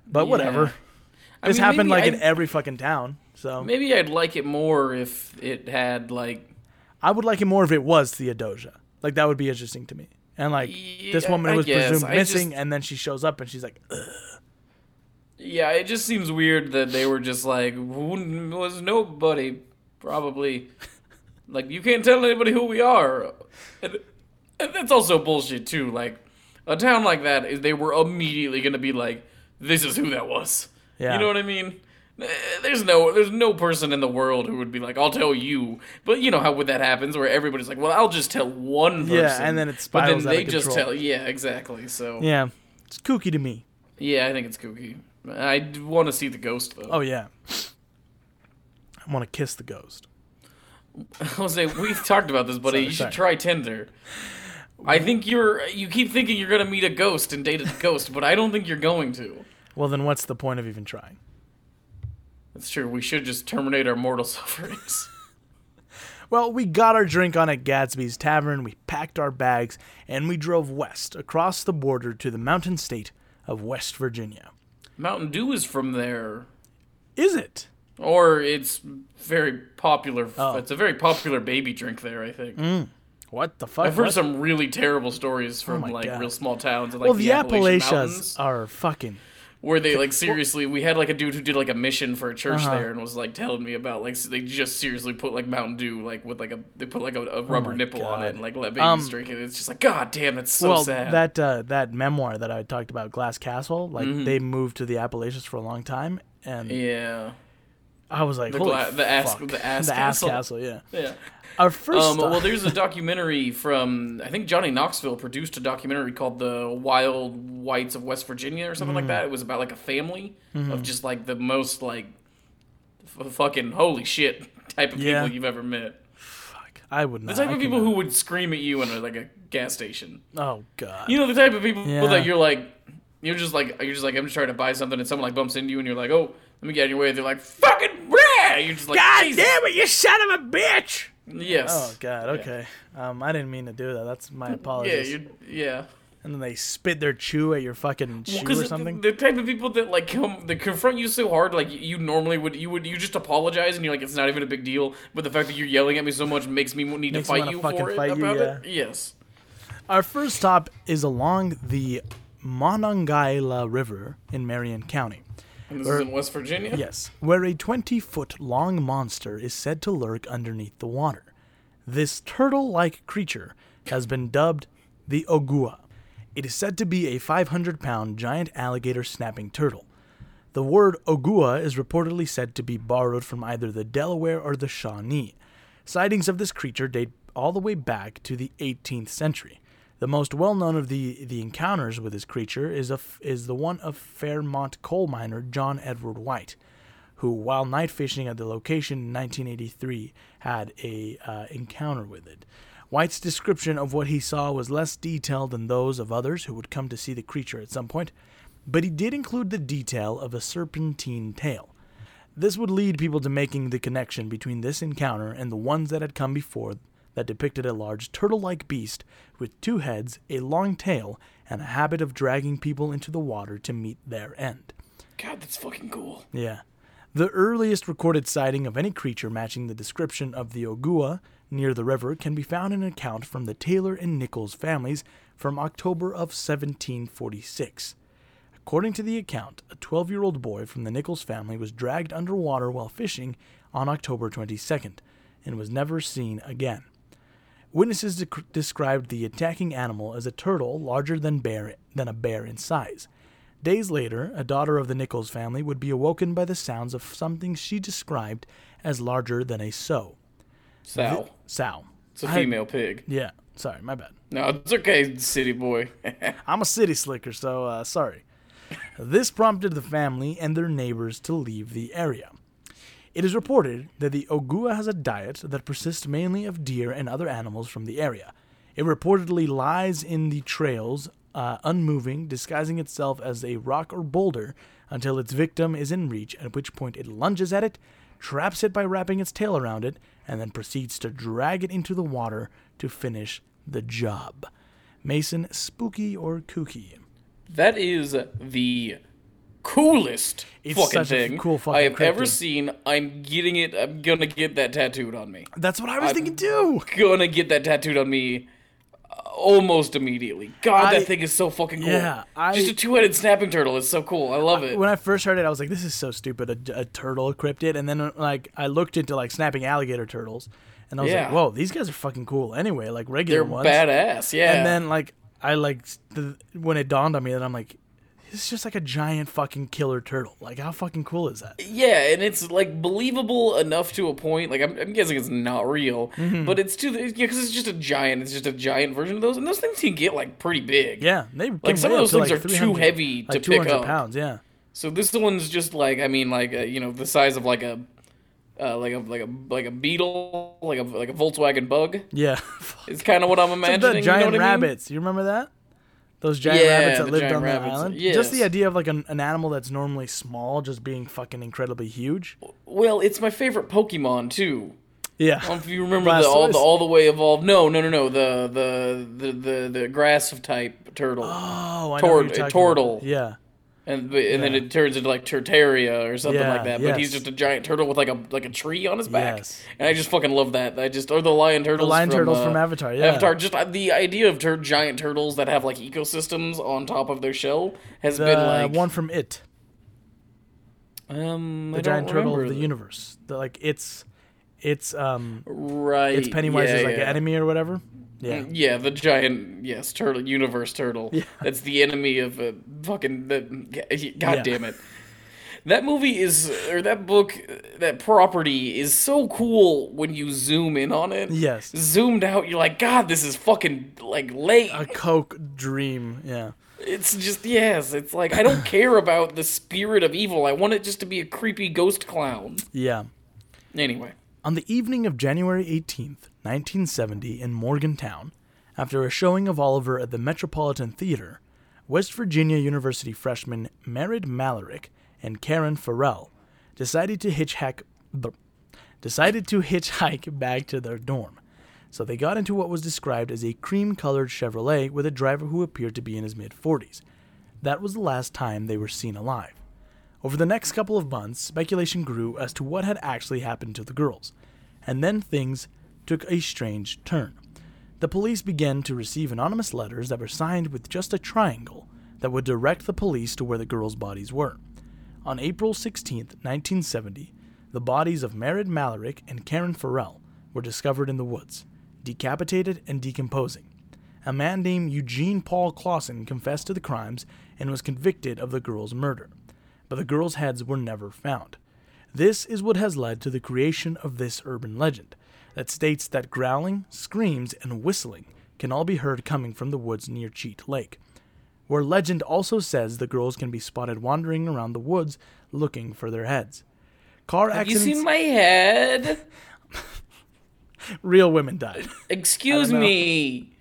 But whatever. I This mean, happened like in I'd- every fucking town. So Maybe I'd like it more if it had like I would like it more if it was Theodosia. Like that would be interesting to me. And like this woman I was guess. presumed I missing, just- and then she shows up and she's like, Ugh. Yeah, it just seems weird that they were just like, who was nobody, probably. like, you can't tell anybody who we are. And, and that's also bullshit, too. Like, a town like that, is- they were immediately going to be like, this is who that was. Yeah. You know what I mean? Eh, There's no, there's no person in the world who would be like, "I'll tell you," but you know how when that happens, where everybody's like, "Well, I'll just tell one person," Yeah, and then it but then they just tell, yeah, exactly. So yeah, it's kooky to me. yeah, I think it's kooky. I want to see the ghost though. Oh yeah, I want to kiss the ghost. Jose, we've talked about this, buddy. Sorry, you should sorry. try Tinder. I think you're. You keep thinking you're gonna meet a ghost and date a ghost, but I don't think you're going to. Well, then what's the point of even trying? That's true. We should just terminate our mortal sufferings. Well, we got our drink on at Gadsby's Tavern, we packed our bags, and we drove west across the border to the mountain state of West Virginia. Mountain Dew is from there, Is it? or it's very popular. Oh. It's a very popular baby drink there. I think. Mm. What the fuck? I've heard What? some really terrible stories from oh my like God. real small towns, and, like well, the, the Appalachian Appalachias are fucking. Where they like seriously. We had like a dude who did like a mission for a church Uh-huh. there, and was like telling me about like s- they just seriously put like Mountain Dew like with like a they put like a, a rubber Oh nipple on it and like let babies Um, drink it. It's just like God damn, it's so well, sad. that uh, that memoir that I talked about, Glass Castle, like Mm-hmm. they moved to the Appalachians for a long time, and yeah, I was like, The gla- the ass- the ass the ass castle. castle, yeah. Yeah. Our first, Um, well, there's a documentary from I think Johnny Knoxville produced a documentary called "The Wild Whites of West Virginia" or something Mm. like that. It was about like a family Mm-hmm. of just like the most like f- fucking holy shit type of Yeah. people you've ever met. Fuck, I would not. The type I of people who would scream at you in a, like a gas station. Oh god. You know the type of people Yeah. that you're like, you're just like, you're just like, I'm just trying to buy something, and someone like bumps into you, and you're like, oh, let me get out of your way. They're like, fucking rah! You're just like, God Jesus. damn it, you son of a bitch! Yes. Oh god. Okay. Um, I didn't mean to do that. That's my yeah, apologies. you're, yeah. and then they spit their chew at your fucking shoe or something. the, the type of people that like come that confront you so hard, like you normally would, you would you just apologize and you're like it's not even a big deal. But the fact that you're yelling at me so much makes me need Makes to fight wanna you fucking for it fight you, about yeah. it. Yes. Our first stop is along the Monongahela River in Marion County. And this Or- is in West Virginia. Yes, where a 20 foot long monster is said to lurk underneath the water. This turtle like creature has been dubbed the Ogua. It is said to be a 500 pound giant alligator snapping turtle. The word Ogua is reportedly said to be borrowed from either the Delaware or the Shawnee. Sightings of this creature date all the way back to the 18th century. The most well known of the, the encounters with this creature is, a, is the one of Fairmont coal miner John Edward White, who, while night fishing at the location in 1983, had a uh, encounter with it. White's description of what he saw was less detailed than those of others who would come to see the creature at some point, but he did include the detail of a serpentine tail. This would lead people to making the connection between this encounter and the ones that had come before that depicted a large turtle like beast with two heads, a long tail, and a habit of dragging people into the water to meet their end. God, that's fucking cool. Yeah. The earliest recorded sighting of any creature matching the description of the Ogua near the river can be found in an account from the Taylor and Nichols families from October of 1746. According to the account, a 12 year old boy from the Nichols family was dragged underwater while fishing on October 22nd and was never seen again. Witnesses dec- described the attacking animal as a turtle larger than, bear, than a bear in size. Days later, a daughter of the Nichols family would be awoken by the sounds of something she described as larger than a sow. Sow. Sow. It's a female pig. Yeah, sorry, my bad. No, it's okay, city boy. I'm a city slicker, so uh, sorry. This prompted the family and their neighbors to leave the area. It is reported that the Ogua has a diet that persists mainly of deer and other animals from the area. It reportedly lies in the trails, uh, unmoving, disguising itself as a rock or boulder until its victim is in reach, at which point it lunges at it, traps it by wrapping its tail around it, and then proceeds to drag it into the water to finish the job. Mason, spooky or kooky? That is the coolest It's fucking thing cool fucking I have ever seen. I'm getting it. I'm gonna get that tattooed on me. That's what I was thinking too. Gonna get that tattooed on me uh, almost immediately. God, I- that thing is so fucking cool. Yeah, I- Just a two-headed snapping turtle is so cool. I love it. When I first heard it, I was like, "This is so stupid, a, a turtle cryptid." And then like I looked into like snapping alligator turtles, and I was like, "Whoa, these guys are fucking cool." Anyway, like regular They're ones. badass. Yeah. And then like I like the, when it dawned on me that I'm like, "It's just like a giant fucking killer turtle." Like, how fucking cool is that? Yeah, and it's like believable enough to a point. Like I'm, I'm guessing it's not real, Mm-hmm. but it's too yeah because it's just a giant. It's just a giant version of those, and those things can get like pretty big. Yeah, they Like some of those things are too heavy to like pick 200 up. pounds. Yeah, So this one's just like I mean like uh, you know the size of like a uh, like a like a like a beetle like a like a Volkswagen Bug. yeah. It's kind of what I'm the imagining. giant you know what I mean? rabbits. You remember that? Those giant Yeah, rabbits that lived on the island. Just the idea of like an, an animal that's normally small just being fucking incredibly huge. Well, it's my favorite Pokemon too. Yeah. I don't know if you remember the all, the all the way evolved. No, no, no, no. The the the the, the grass type turtle. Oh, I know Tord- what you're talking about. turtle. Yeah. And and then it turns into like Torterra or something Yeah, like that. But he's just a giant turtle with like a like a tree on his back, Yes. and I just fucking love that. I just or the lion turtles. lion from, turtles uh, from Avatar, yeah. Avatar. Just uh, the idea of tur- giant turtles that have like ecosystems on top of their shell has The been like one from It, um the I giant turtle of remember the universe. The, like it's, it's um, Right. it's Pennywise's yeah, like yeah. enemy or whatever. Yeah. Yeah, the giant yes turtle universe turtle. Yeah. That's the enemy of uh, fucking the. God Yeah. damn it. That movie is, or that book, that property is so cool when you zoom in on it. Yes. Zoomed out, you're like, God, this is fucking like late. A Coke dream. Yeah. It's just yes. It's like I don't care about the spirit of evil. I want it just to be a creepy ghost clown. Yeah. Anyway, On the evening of January 18th, 1970, in Morgantown, after a showing of Oliver at the Metropolitan Theater, West Virginia University freshmen Mared Malarik and Karen Ferrell decided to hitchhike decided to hitchhike back to their dorm. So they got into what was described as a cream-colored Chevrolet with a driver who appeared to be in his mid-40s. That was the last time they were seen alive. Over the next couple of months, speculation grew as to what had actually happened to the girls, and then things took a strange turn. The police began to receive anonymous letters that were signed with just a triangle that would direct the police to where the girls' bodies were. On April 16, 1970, the bodies of Mared Malarik and Karen Ferrell were discovered in the woods, decapitated and decomposing. A man named Eugene Paul Clawson confessed to the crimes and was convicted of the girls' murder, but the girls' heads were never found. This is what has led to the creation of this urban legend that states that growling, screams, and whistling can all be heard coming from the woods near Cheat Lake, where legend also says the girls can be spotted wandering around the woods looking for their heads. Car have you seen my head? real women died. Excuse me.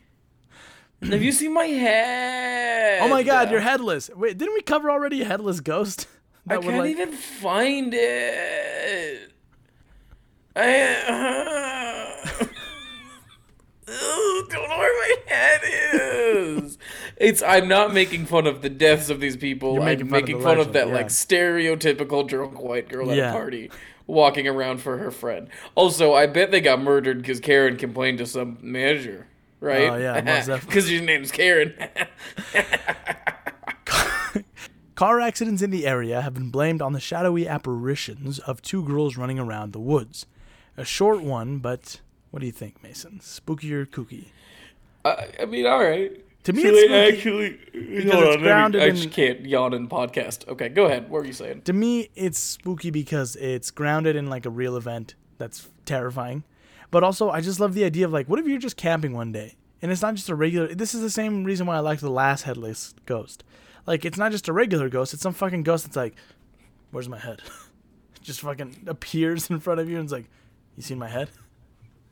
Have you seen my head? Oh my god, you're headless. Wait, didn't we cover already a headless ghost? I can't like- even find it. I Ugh, don't know where my head is. It's. I'm not making fun of the deaths of these people. You're making I'm fun of making the fun of that yeah. like stereotypical drunk white girl at Yeah. a party walking around for her friend. Also, I bet they got murdered because Karen complained to some manager. Right? Oh, yeah. Because your name's Karen. Car accidents in the area have been blamed on the shadowy apparitions of two girls running around the woods. A short one, but what do you think, Mason? Spooky or kooky? I, I mean, all right. To me, it's spooky. actually, because it's on, let me- grounded I in- just can't yawn in podcast. Okay, go ahead. What were you saying? To me, it's spooky because it's grounded in like a real event that's terrifying. But also, I just love the idea of like, what if you're just camping one day and it's not just a regular. This is the same reason why I like the last headless ghost. Like, it's not just a regular ghost; it's some fucking ghost that's like, "Where's my head?" just fucking appears in front of you and it's like, "You seen my head?"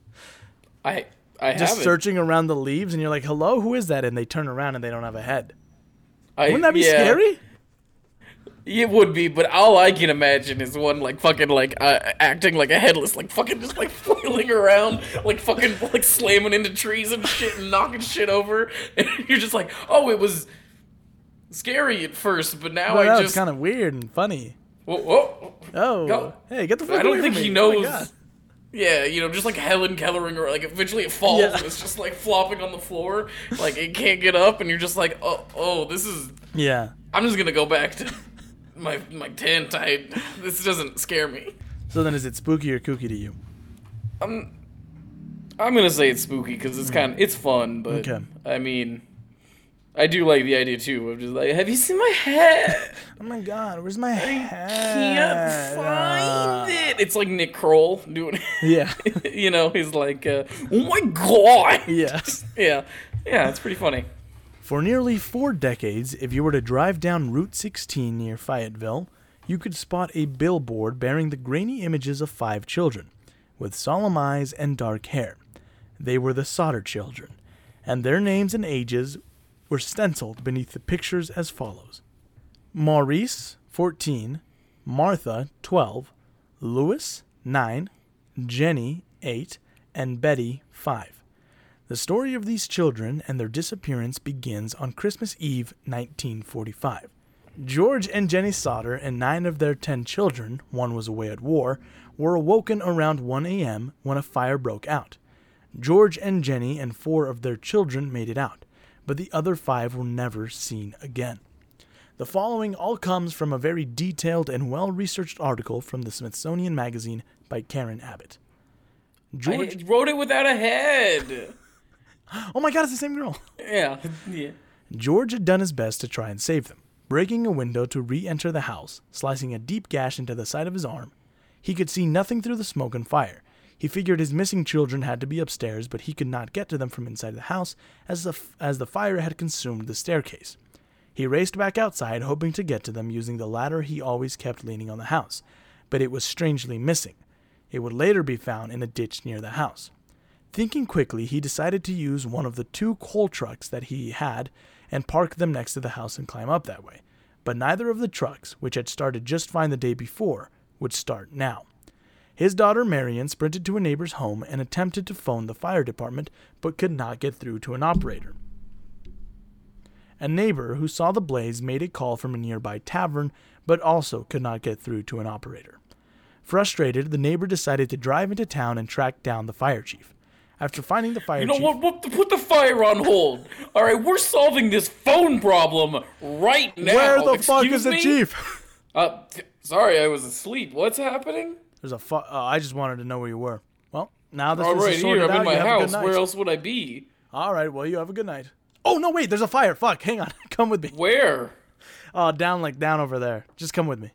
I I Just haven't. searching around the leaves, and you're like, "Hello, who is that?" And they turn around and they don't have a head. I, Wouldn't that be yeah, scary? It would be, but all I can imagine is one like fucking like uh, acting like a headless, like fucking just like flailing around, like fucking like slamming into trees and shit and knocking shit over. And you're just like, oh, it was scary at first, but now Well, I just kind of weird and funny. whoa, whoa. Oh, Go. hey, get the fuck I don't think he. Oh knows. God. yeah, you know, just like Helen Kellering, or like eventually it falls Yeah. and it's just like flopping on the floor, like it can't get up, and you're just like, oh, oh, this is. Yeah. I'm just gonna go back to my my tent. I this doesn't scare me. So then, is it spooky or kooky to you? I'm I'm gonna say it's spooky because it's mm. kind of it's fun, but Okay. I mean, I do like the idea too of just like, have you seen my head? Oh my god, where's my head? Can't Ah. find it. It's like Nick Kroll doing. Yeah. you know, he's like, uh, oh my god. yeah. yeah, yeah, it's pretty funny. For nearly four decades, if you were to drive down Route 16 near Fayetteville, you could spot a billboard bearing the grainy images of five children, with solemn eyes and dark hair. They were the Sodder children, and their names and ages were stenciled beneath the pictures as follows Maurice, 14, Martha, 12, Louis, 9, Jenny, 8, and Betty, 5. The story of these children and their disappearance begins on Christmas Eve, 1945. George and Jenny Sodder and nine of their ten children, one was away at war, were awoken around 1 a.m. when a fire broke out. George and Jenny and four of their children made it out, but the other five were never seen again. The following all comes from a very detailed and well researched article from the Smithsonian Magazine by Karen Abbott. George. I wrote it without a head. Oh my god, it's the same girl! Yeah, yeah. George had done his best to try and save them, breaking a window to re enter the house, slicing a deep gash into the side of his arm. He could see nothing through the smoke and fire. He figured his missing children had to be upstairs, but he could not get to them from inside the house as the, f- as the fire had consumed the staircase. He raced back outside, hoping to get to them using the ladder he always kept leaning on the house, but it was strangely missing. It would later be found in a ditch near the house. Thinking quickly, he decided to use one of the two coal trucks that he had and park them next to the house and climb up that way. But neither of the trucks, which had started just fine the day before, would start now. His daughter Marion sprinted to a neighbor's home and attempted to phone the fire department, but could not get through to an operator. A neighbor who saw the blaze made a call from a nearby tavern, but also could not get through to an operator. Frustrated, the neighbor decided to drive into town and track down the fire chief. After finding the fire You know chief, what? what? Put the fire on hold. All right, we're solving this phone problem right now. where the fuck Excuse is the chief? Uh, sorry, I was asleep. What's happening? There's a fu- uh, I just wanted to know where you were. Well, now that All this right, is sorted here. I'm out, in my house. Where else would I be? All right, well, you have a good night. Oh no, wait, there's a fire. Fuck, hang on, come with me. Where? Oh, down like down over there. Just come with me.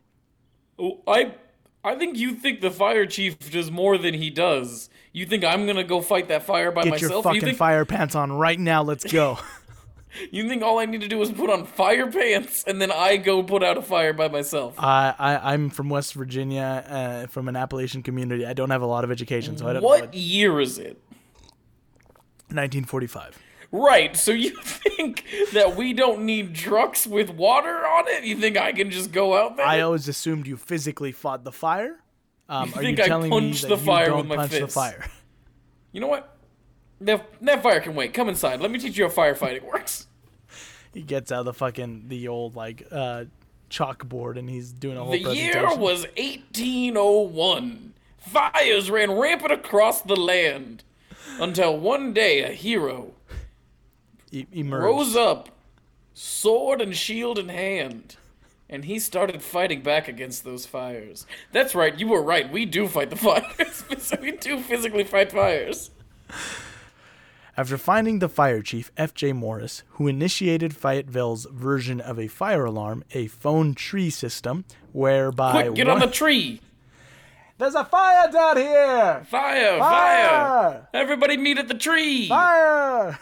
Oh, I I think you think the fire chief does more than he does. You think I'm gonna go fight that fire by Get myself? your you fucking think fire pants on right now. Let's go. you think all I need to do is put on fire pants and then I go put out a fire by myself? I, I I'm from West Virginia, uh, from an Appalachian community. I don't have a lot of education, so I don't know. what What? year is it? 1945. Right, so you think that we don't need trucks with water on it? You think I can just go out there? I always assumed you physically fought the fire. Um, are you think I telling me punched that the you fire don't with my punch the fist? fire? You know what? That, fire can wait. Come inside. Let me teach you how firefighting works. He gets out the fucking the old like uh, chalkboard and he's doing a whole The year was 1801. Fires ran rampant across the land until one day a hero E- emerged. rose up, sword and shield in hand, and he started fighting back against those fires. That's right, you were right. We do fight the fires. we do physically fight fires. After finding the fire chief, F.J. Morris, who initiated Fayetteville's version of a fire alarm, a phone tree system, whereby Quick, get on the tree. There's a fire down here! Fire, fire. Fire! Everybody meet at the tree. Fire!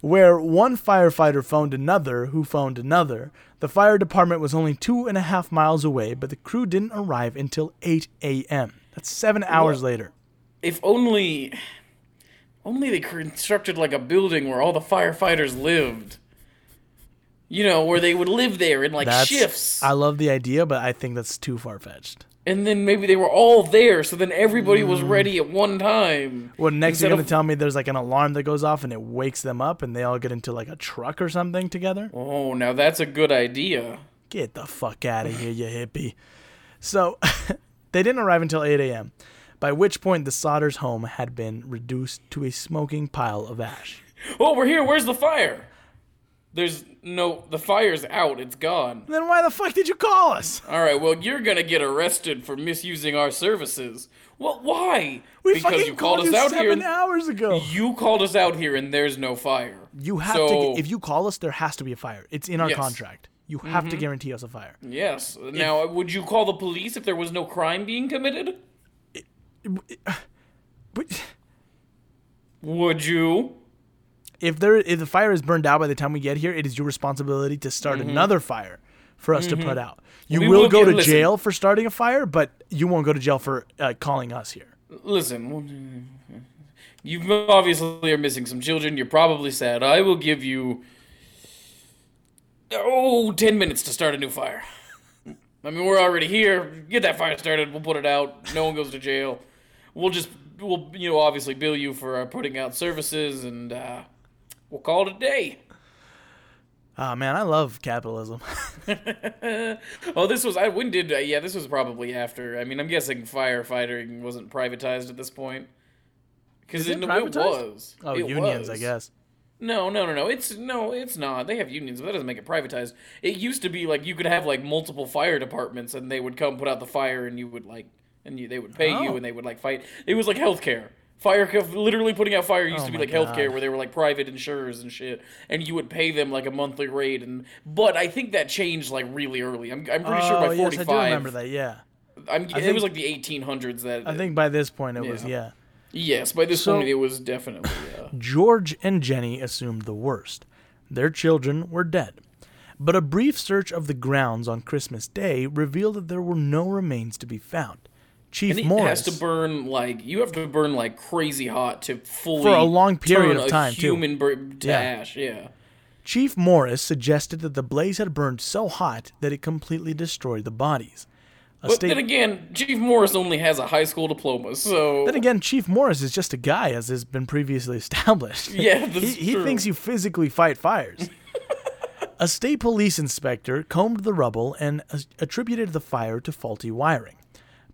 Where one firefighter phoned another, who phoned another. The fire department was only two and a half miles away, but the crew didn't arrive until 8 a.m. That's seven hours What? later. If only. Only they constructed like a building where all the firefighters lived. You know, where they would live there in like That's, shifts. I love the idea, but I think that's too far fetched. and then maybe they were all there, so then everybody was mm. ready at one time. Well, next you're gonna of- tell me there's like an alarm that goes off and it wakes them up, and they all get into like a truck or something together. Oh, now that's a good idea. Get the fuck out of here, you hippie. So, they didn't arrive until 8 a.m., by which point the Sodders' home had been reduced to a smoking pile of ash. Oh, we're here. Where's the fire? There's no. The fire's out. It's gone. Then why the fuck did you call us? All right. Well, you're gonna get arrested for misusing our services. Well, why? We because fucking you called us you out seven here. hours ago. You called us out here, and there's no fire. You have So- to. If you call us, there has to be a fire. It's in our Yes. contract. You have to mm-hmm. guarantee us a fire. Yes. Now, would you call the police if there was no crime being committed? But Would you? if there, if the fire is burned out by the time we get here, it is your responsibility to start another fire for us to put out. You Mm-hmm. We will, will go to listen. jail for starting a fire, but you won't go to jail for uh, calling us here. Listen, you obviously are missing some children. You're probably sad. I will give you. Oh, 10 minutes to start a new fire. I mean, we're already here. Get that fire started. We'll put it out. No one goes to jail. We'll just, we'll, you know, obviously bill you for uh, putting out services and uh, we'll call it a day. Ah man, I love capitalism. Oh, this was, I, when did, uh, yeah, this was probably after. I mean, I'm guessing firefighting wasn't privatized at this point. Because Is it it, was. oh, It unions, I was. guess. No, no, no, no. It's no, it's not. They have unions, but that doesn't make it privatized. It used to be like you could have like multiple fire departments, and they would come put out the fire, and you would like, and you, they would pay Oh. you, and they would like fight. It was like healthcare. Fire, literally putting out fire used Oh to be like healthcare, God. where they were like private insurers and shit, and you would pay them like a monthly rate. And but I think that changed like really early. I'm, I'm pretty sure oh, by yes, 45. I do remember that. Yeah, I'm, it was like the 1800s that. I think by this point it was Yeah. yeah. yes, by this So- point it was definitely. Uh, George and Jenny assumed the worst. Their children were dead. But a brief search of the grounds on Christmas Day revealed that there were no remains to be found. Chief and Morris has to burn like you have to burn like crazy hot to fully For a long period of time, too. human to Yeah. ash. Yeah. Chief Morris suggested that the blaze had burned so hot that it completely destroyed the bodies. A But state- then again, Chief Morris only has a high school diploma, so Then again, Chief Morris is just a guy, as has been previously established. Yeah, he, he thinks you physically fight fires. a state police inspector combed the rubble and attributed the fire to faulty wiring.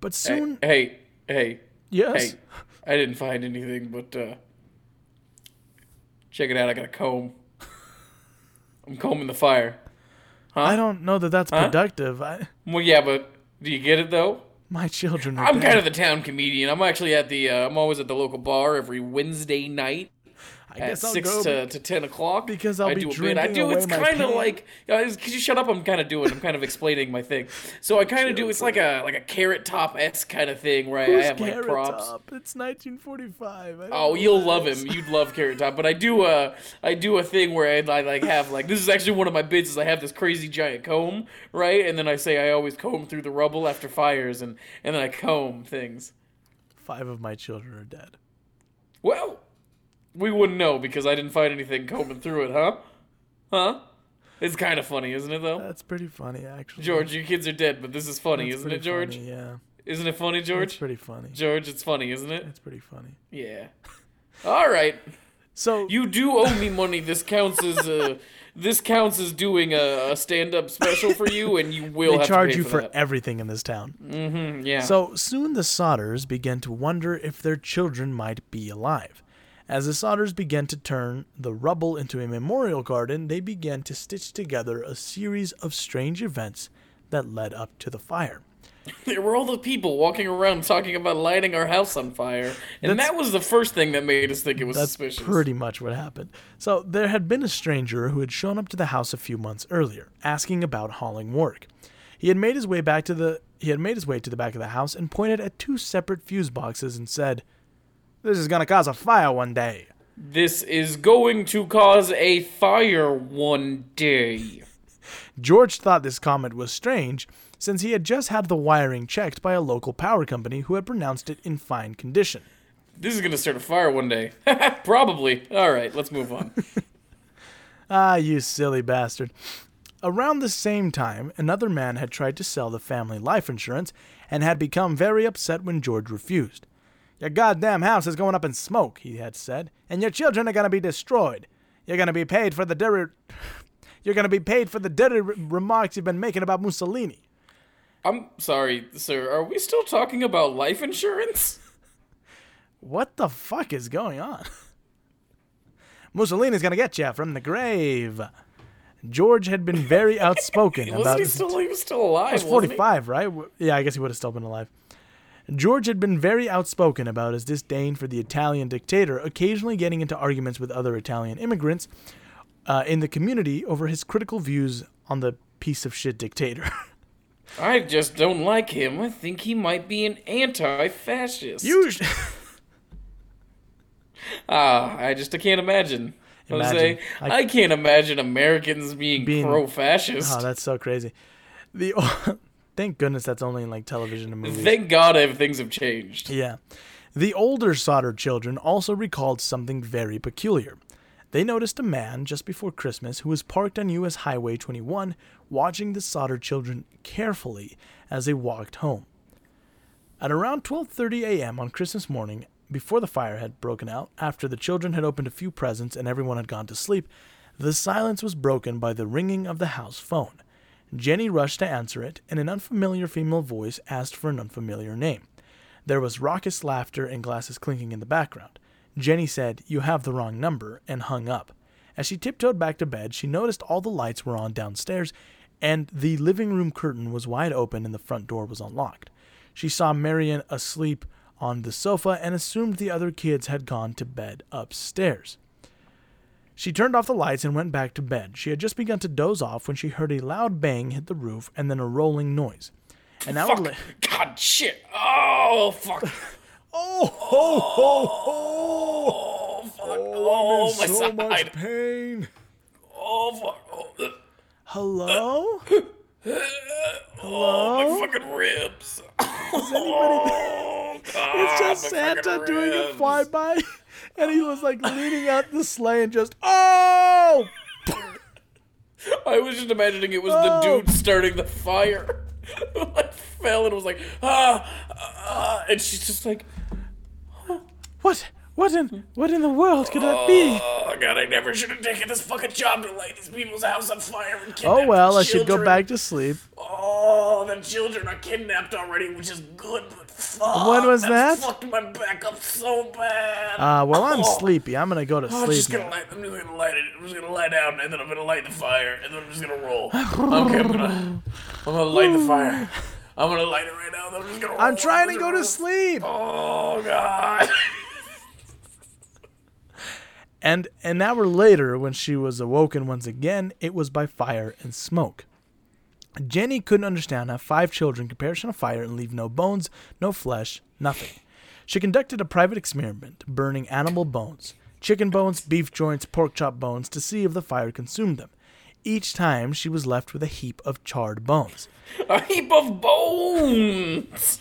But soon, hey, hey, yes, hey, I didn't find anything, but uh check it out. I got a comb. I'm combing the fire. I don't know that that's productive. I, Well, yeah, but do you get it though? my children are I'm dead. kind of the town comedian. I'm actually at the. Uh, I'm always at the local bar every Wednesday night. I at guess I'll six go. to, to ten o'clock Because I'll I be do a bit. I do. away It's kind of like guys. Could you shut up? I'm kind of doing. I'm kind of explaining my thing. So I kind of do. It's like a like a carrot top s kind of thing where I have like props. Top? It's 1945. Oh, you'll love him. You'd love Carrot Top. But I do a I do a thing where I, I like have like this is actually one of my bits is I have this crazy giant comb right, and then I say I always comb through the rubble after fires, and and then I comb things. Five of my children are dead. Well, we wouldn't know because I didn't find anything combing through it, huh? Huh? It's kind of funny, isn't it, though? That's pretty funny, actually. George, your kids are dead, but this is funny, That's isn't it, George? funny, yeah, Isn't it funny, George? it's pretty funny. George, it's funny, isn't it? It's pretty funny. Yeah. All right. So You do owe me money. This counts as uh, this counts as doing a, a stand-up special for you, and you will they have charge to pay you for, for everything in this town. Mm, hmm. yeah. So soon the Sodders began to wonder if their children might be alive. As the Sodders began to turn the rubble into a memorial garden, they began to stitch together a series of strange events that led up to the fire. there were all the people walking around talking about lighting our house on fire, and That's- that was the first thing that made us think it was That's suspicious. pretty much what happened. So there had been a stranger who had shown up to the house a few months earlier, asking about hauling work. He had made his way back to the he had made his way to the back of the house and pointed at two separate fuse boxes and said, "This is gonna cause a fire one day." This is going to cause a fire one day. George thought this comment was strange, since he had just had the wiring checked by a local power company who had pronounced it in fine condition. This is gonna start a fire one day. Probably. All right, let's move on. Ah, you silly bastard. Around the same time, another man had tried to sell the family life insurance and had become very upset when George refused. Your goddamn house is going up in smoke, he had said, and your children are going to be destroyed. You're going to be paid for the dirty. You're going to be paid for the dirty re- remarks you've been making about Mussolini. I'm sorry, sir. Are we still talking about life insurance? What the fuck is going on? Mussolini's gonna get you from the grave. George had been very outspoken about he still? He was still alive. He was wasn't he? 45, right? Yeah, I guess he would have still been alive. George had been very outspoken about his disdain for the Italian dictator, occasionally getting into arguments with other Italian immigrants uh, in the community over his critical views on the piece of shit dictator. I just don't like him. I think he might be an anti-fascist. you sh- Ah, I just I can't imagine. Imagine. Jose, I- I, can't imagine Americans being, Being- pro-fascist. Oh, that's so crazy. The Thank goodness that's only in like television and movies. Thank God if things have changed. Yeah. The older Sodder children also recalled something very peculiar. They noticed a man just before Christmas who was parked on US Highway 21 watching the Sodder children carefully as they walked home. At around 12:30 a.m. on Christmas morning, before the fire had broken out, after the children had opened a few presents and everyone had gone to sleep, the silence was broken by the ringing of the house phone. Jenny rushed to answer it, and an unfamiliar female voice asked for an unfamiliar name. There was raucous laughter and glasses clinking in the background. Jenny said, You have the wrong number, and hung up. As she tiptoed back to bed, she noticed all the lights were on downstairs, and the living room curtain was wide open and the front door was unlocked. She saw Marian asleep on the sofa and assumed the other kids had gone to bed upstairs. She turned off the lights and went back to bed. She had just begun to doze off when she heard a loud bang hit the roof and then a rolling noise. An hour Fuck. later. God, shit. Oh, fuck. Oh, ho, ho, ho! Oh, fuck. Oh, oh my so much pain. Oh, fuck. Oh, ugh. Hello? oh, my fucking ribs. Oh, God, It's just Santa doing a flyby, and he was like leaning out the sleigh and just, oh! I was just imagining it was Oh. the dude starting the fire. like fell and was like, ah, ah, and she's just like, What? What in what in the world could that be? oh god, I never should have taken this fucking job to light these people's house on fire and kidnap Oh well, I should go back to sleep. Oh, the children are kidnapped already, which is good, but fuck. When was that? fucked my back up so bad. Uh, well, I'm Oh. sleepy. I'm gonna go to sleep. I'm just gonna light. I'm just gonna light it. I'm just gonna lie down, and then I'm gonna light the fire, and then I'm just gonna roll. Okay, I'm gonna, I'm gonna light the fire. I'm gonna light it right now. Then I'm just gonna. Roll. I'm trying to go gonna sleep. Oh god. And an hour later, when she was awoken once again, it was by fire and smoke. Jenny couldn't understand how five children could perish in a fire and leave no bones, no flesh, nothing. She conducted a private experiment, burning animal bones, chicken bones, beef joints, pork chop bones, to see if the fire consumed them. Each time, she was left with a heap of charred bones. A heap of bones.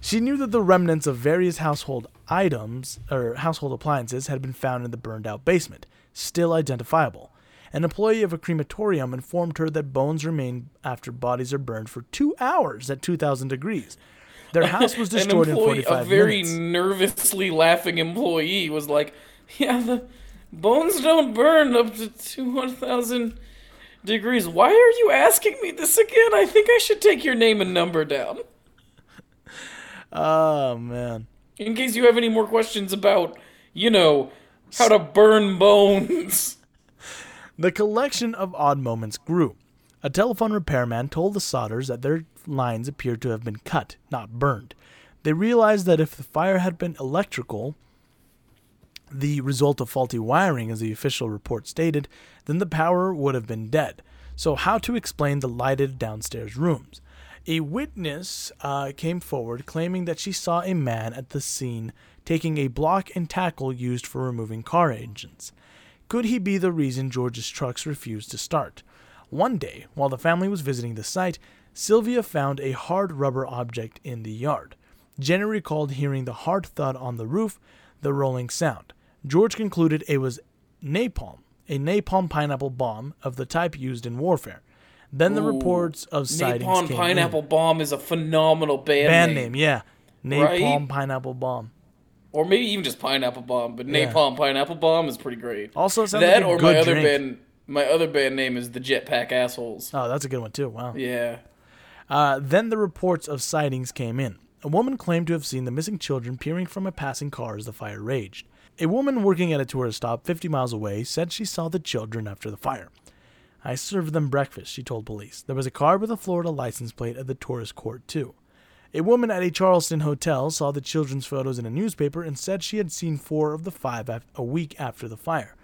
She knew that the remnants of various household items or household appliances had been found in the burned out basement, still identifiable. An employee of a crematorium informed her that bones remain after bodies are burned for two hours at 2,000 degrees. Their house was destroyed in employee, 45 a very minutes. nervously laughing employee, was like, "Yeah, the bones don't burn up to 2,000 degrees. Why are you asking me this again? I think I should take your name and number down." Oh, man. In case you have any more questions about, you know, how to burn bones. The collection of odd moments grew. A telephone repairman told the Sodders that their lines appeared to have been cut, not burned. They realized that if the fire had been electrical, the result of faulty wiring, as the official report stated, then the power would have been dead. So, how to explain the lighted downstairs rooms? A witness uh, came forward claiming that she saw a man at the scene taking a block and tackle used for removing car engines. Could he be the reason George's trucks refused to start? One day, while the family was visiting the site, Sylvia found a hard rubber object in the yard. Jenny recalled hearing the hard thud on the roof, the rolling sound. George concluded it was napalm, a napalm pineapple bomb of the type used in warfare. Then the reports of sightings Napalm came Pineapple in. Bomb is a phenomenal band, band name. name, yeah, Right? napalm pineapple bomb. Or maybe even just Pineapple Bomb, but Yeah. Napalm Pineapple Bomb is pretty great. Also, sounds that like a or good my other drink. band my other band name is the Jetpack Assholes. Oh, that's a good one too. Wow. Yeah. Uh, then the reports of sightings came in. A woman claimed to have seen the missing children peering from a passing car as the fire raged. A woman working at a tourist stop 50 miles away said she saw the children after the fire. I served them breakfast, she told police. There was a car with a Florida license plate at the tourist court, too. A woman at a Charleston hotel saw the children's photos in a newspaper and said she had seen four of the five af- a week after the fire.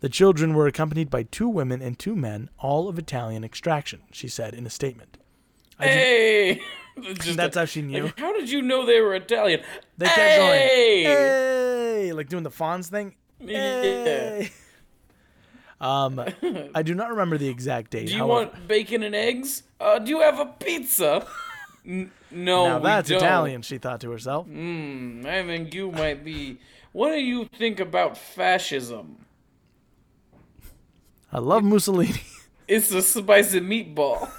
The children were accompanied by two women and two men, all of Italian extraction, she said in a statement. Hey! It's just That's a- how she knew. like, how did you know they were Italian? They kept hey! going, hey, like doing the Fonz thing. Yeah. Hey. Um, I do not remember the exact date. Do you however- want bacon and eggs? Uh, do you have a pizza? N- no, now that's don't. Italian, she thought to herself. Hmm, I think you might be. What do you think about fascism? I love Mussolini. It's a spicy meatball.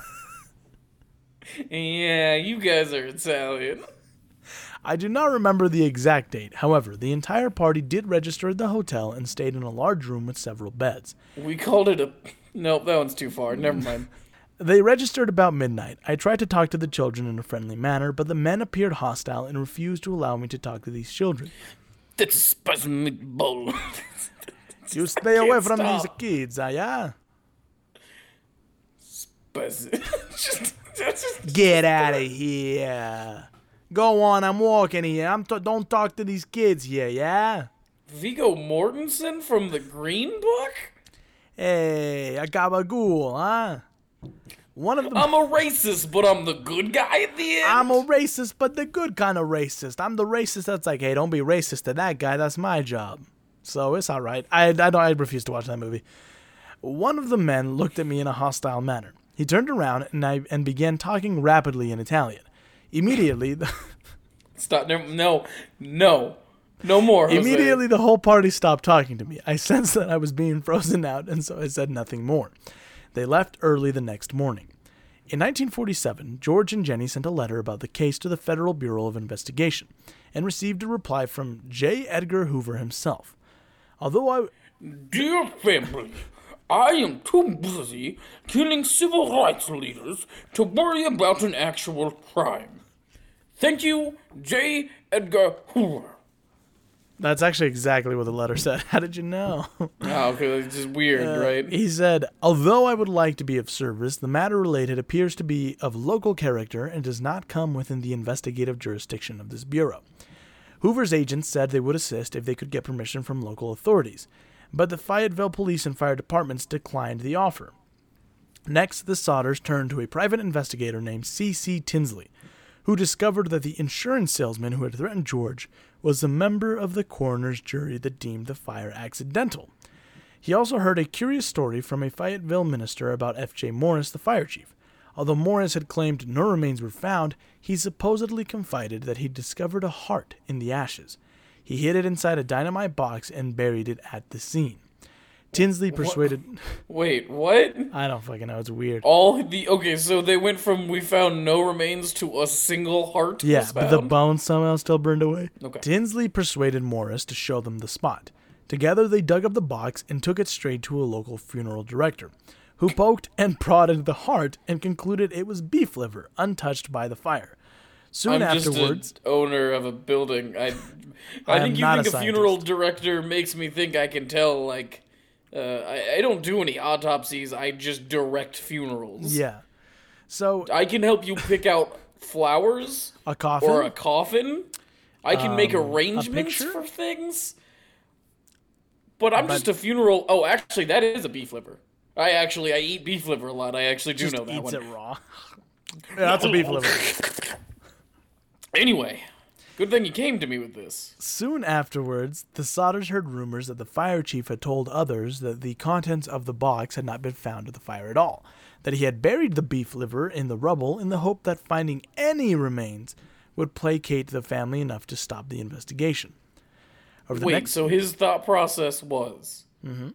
yeah, you guys are Italian. I do not remember the exact date. However, the entire party did register at the hotel and stayed in a large room with several beds. We called it a. Nope, that one's too far. Never mind. They registered about midnight. I tried to talk to the children in a friendly manner, but the men appeared hostile and refused to allow me to talk to these children. That's a spicy meatball. You stay away from these kids, ah, yeah? just. Get out of here. Go on, I'm walking here. I'm t- don't talk to these kids here, yeah? Viggo Mortensen from the Green Book? Hey, a gabagool, huh? One of them. I'm a racist, but I'm the good guy at the end. I'm a racist, but the good kind of racist. I'm the racist that's like, hey, don't be racist to that guy. That's my job. So it's all right. I I don't. I refuse to watch that movie. One of the men looked at me in a hostile manner. He turned around and I and began talking rapidly in Italian. Immediately, the, Stop. No, no, no, no more. Jose. immediately the whole party stopped talking to me. I sensed that I was being frozen out, and so I said nothing more. They left early the next morning. In 1947, George and Jenny sent a letter about the case to the Federal Bureau of Investigation and received a reply from J. Edgar Hoover himself. Although I Dear family, I am too busy killing civil rights leaders to worry about an actual crime. Thank you, J. Edgar Hoover. That's actually exactly what the letter said. How did you know? Oh, okay, it's just weird, uh, right? he said, Although I would like to be of service, the matter related appears to be of local character and does not come within the investigative jurisdiction of this Bureau. Hoover's agents said they would assist if they could get permission from local authorities, but the Fayetteville Police and Fire Departments declined the offer. Next, the Sodders turned to a private investigator named C.C. Tinsley, who discovered that the insurance salesman who had threatened George was a member of the coroner's jury that deemed the fire accidental. He also heard a curious story from a Fayetteville minister about F.J. Morris, the fire chief. Although Morris had claimed no remains were found, he supposedly confided that he discovered a heart in the ashes. He hid it inside a dynamite box and buried it at the scene. Tinsley persuaded. Wait, what? I don't fucking know. It's weird. All the okay, so they went from we found no remains to a single heart. Yeah, but the bones somehow still burned away. Okay. Tinsley persuaded Morris to show them the spot. Together, they dug up the box and took it straight to a local funeral director, who poked and prodded the heart and concluded it was beef liver, untouched by the fire. Soon I'm just afterwards, an owner of a building. I, I I think you think a a, funeral director makes me think I can tell. Like, uh, I, I don't do any autopsies. I just direct funerals. yeah. So I can help you pick out flowers a coffin. or a coffin. I can make arrangements for things. But I'm just a funeral. Oh, actually, that is a beef liver. I actually I eat beef liver a lot. I actually do know that eats one. it raw. yeah, that's a beef liver. Anyway, good thing you came to me with this. Soon afterwards, the Sodders heard rumors that the fire chief had told others that the contents of the box had not been found at the fire at all, that he had buried the beef liver in the rubble in the hope that finding any remains would placate the family enough to stop the investigation. Over the Wait, next so his thought process was, mm-hmm.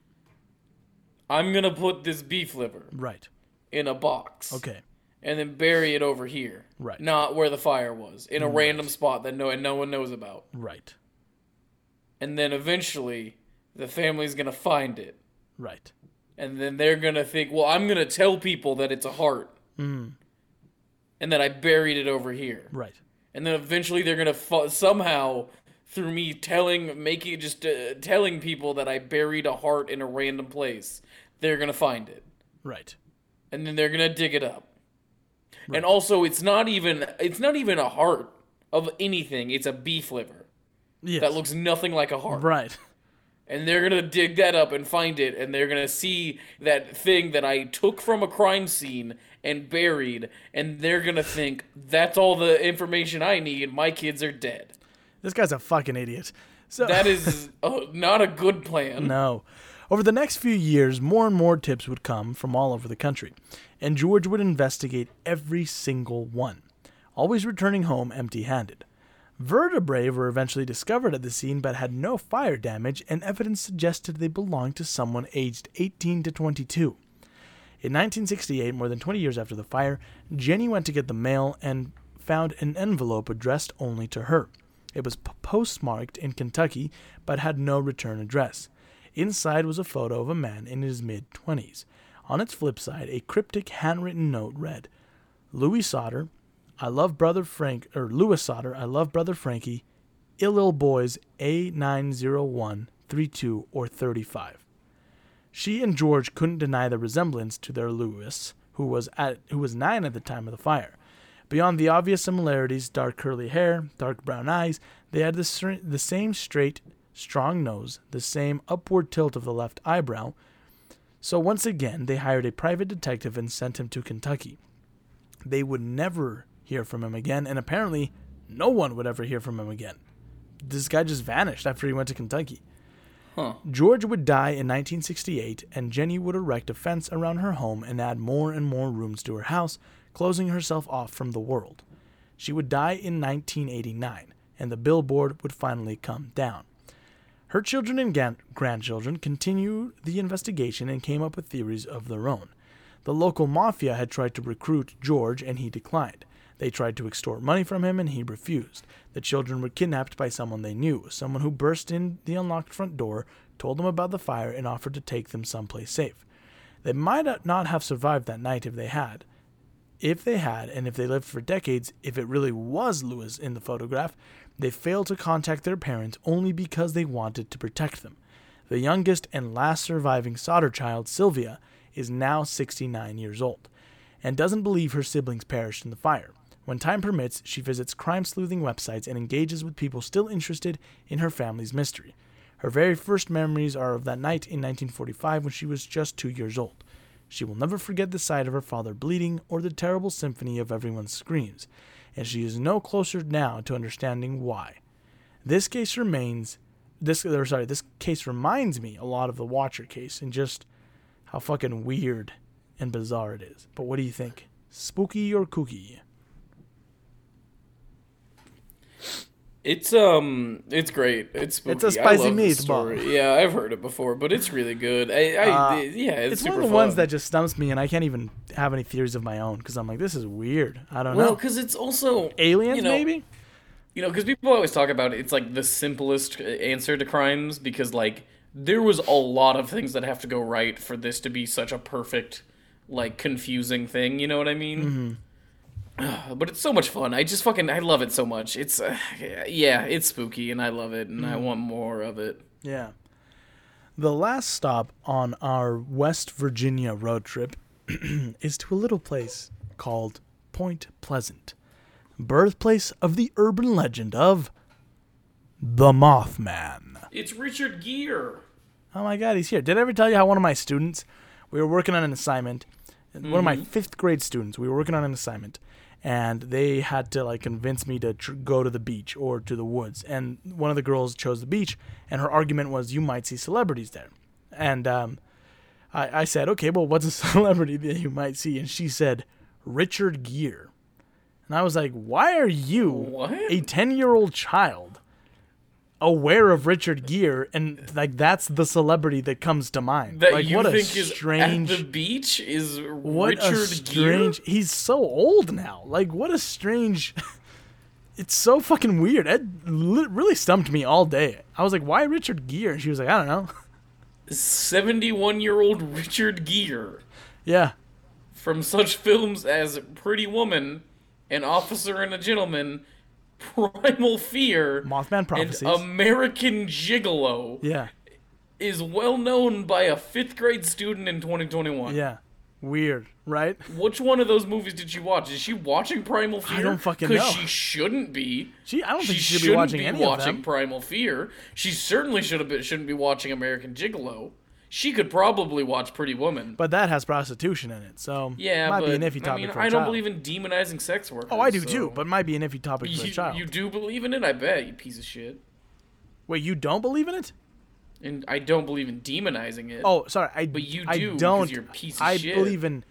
I'm gonna put this beef liver right, in a box, okay, and then bury it over here, Right. Not where the fire was, in a random spot that no and no one knows about, right, and then eventually the family's gonna find it, right, and then they're gonna think, well, I'm gonna tell people that it's a heart, Mm. and that I buried it over here, right, and then eventually they're gonna fu- somehow through me telling making just uh, telling people that i buried a heart in a random place they're gonna find it. Right. and then they're gonna dig it up and also it's not even it's not even a heart of anything it's a beef liver Yes. that looks nothing like a heart right. and they're gonna dig that up and find it and they're gonna see that thing that i took from a crime scene and buried and they're gonna think that's all the information i need my kids are dead This guy's a fucking idiot. So That is uh, not a good plan. No. Over the next few years, more and more tips would come from all over the country, and George would investigate every single one, always returning home empty handed. Vertebrae were eventually discovered at the scene but had no fire damage, and evidence suggested they belonged to someone aged 18 to 22. In 1968, more than 20 years after the fire, Jenny went to get the mail and found an envelope addressed only to her. It was postmarked in Kentucky but had no return address. Inside was a photo of a man in his mid 20s. On its flip side, a cryptic handwritten note read, Louis Sodder, I love brother Frank, or Louis Sodder, I love brother Frankie, ill ill boys A901, 32 or 35. She and George couldn't deny the resemblance to their Louis, who was at who was nine at the time of the fire. Beyond the obvious similarities dark curly hair, dark brown eyes they had the, the same straight, strong nose, the same upward tilt of the left eyebrow. So once again, they hired a private detective and sent him to Kentucky. They would never hear from him again, and apparently, no one would ever hear from him again. This guy just vanished after he went to Kentucky. Huh. George would die in 1968, and Jenny would erect a fence around her home and add more and more rooms to her house, closing herself off from the world. She would die in 1989, and the billboard would finally come down. Her children and gan- grandchildren continued the investigation and came up with theories of their own. The local mafia had tried to recruit George, and he declined. They tried to extort money from him, and he refused. The children were kidnapped by someone they knew, someone who burst in the unlocked front door, told them about the fire, and offered to take them someplace safe. They might not have survived that night if they had. If they had, and if they lived for decades, if it really was Louis in the photograph, they failed to contact their parents only because they wanted to protect them. The youngest and last surviving Sodder child, Sylvia, is now 69 years old and doesn't believe her siblings perished in the fire. When time permits, she visits crime sleuthing websites and engages with people still interested in her family's mystery. Her very first memories are of that night in 1945 when she was just two years old. She will never forget the sight of her father bleeding or the terrible symphony of everyone's screams, and she is no closer now to understanding why. This case remains this or sorry, this case reminds me a lot of the Watcher case and just how fucking weird and bizarre it is. But what do you think? Spooky or kooky? It's um, it's great. It's spooky. It's a spicy meatball. Yeah, I've heard it before, but it's really good. I, I Uh, yeah, it's, It's super one of the fun. ones that just stumps me, and I can't even have any theories of my own because I'm like, this is weird. I don't well, know. because it's also Aliens, you know, maybe? You know, because people always talk about it, it's like the simplest uh, answer to crimes because like there was a lot of things that have to go right for this to be such a perfect, like confusing thing. You know what I mean? Mm-hmm. But it's so much fun. I just fucking I love it so much. It's uh, yeah, it's spooky and I love it and I Mm-hmm. want more of it. Yeah. The last stop on our West Virginia road trip is to a little place called Point Pleasant, birthplace of the urban legend of the Mothman. It's Richard Gere. Oh my god, he's here. Did I ever tell you how one of my students, we were working on an assignment, one of my fifth grade students, we were working on an assignment, and they had to like convince me to tr- go to the beach or to the woods. And one of the girls chose the beach, and her argument was, you might see celebrities there. And um, I, I said, okay, well, what's a celebrity that you might see? And she said, Richard Gere. And I was like, why are you, What? a 10 year old child, aware of Richard Gere? And like, that's the celebrity that comes to mind. That like, you what a strange. is at the beach is what Richard a strange. Gere. He's so old now. Like, what a strange. it's so fucking weird. It really stumped me all day. I was like, why Richard Gere? And she was like, I don't know. Seventy-one-year-old Richard Gere. yeah. from such films as Pretty Woman, An Officer and a Gentleman, Primal Fear, Mothman and Prophecies. American Gigolo, yeah. is well known by a fifth grade student in 2021. Yeah. Weird, right? Which one of those movies did she watch? Is she watching Primal Fear? I don't fucking Because know. she shouldn't be. She, I don't think She should be watching be any watching of them. Primal Fear. She certainly should have been, shouldn't be watching American Gigolo. She could probably watch Pretty Woman. But that has prostitution in it, so yeah, might but be an iffy topic I mean, for a I don't believe in demonizing sex work. Oh, I do so- too, but might be an iffy topic for a You, child. you do believe in it? I bet, you piece of shit. Wait, you don't believe in it? And I don't believe in demonizing it. Oh, sorry, I. But you do. I don't. you're a piece of I shit. believe in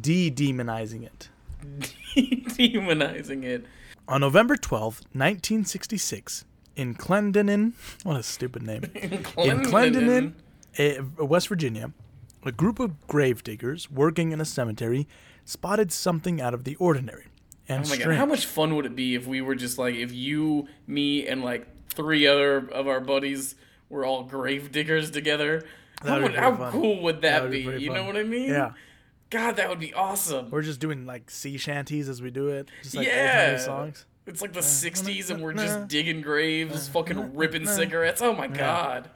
de-demonizing it. demonizing it. On November twelfth, 1966, in Clendenin, what a stupid name. in Clendenin, eh, West Virginia, a group of grave diggers working in a cemetery spotted something out of the ordinary and Oh my strange. god, how much fun would it be if we were just like if you, me, and like three other of our buddies were all grave diggers together? How, That would how fun. cool would that, would be be? You fun. know what I mean? Yeah. God, that would be awesome. We're just doing like sea shanties as we do it, just like Yeah. songs. It's like the '60s, and we're just digging graves, fucking ripping cigarettes. Oh my god,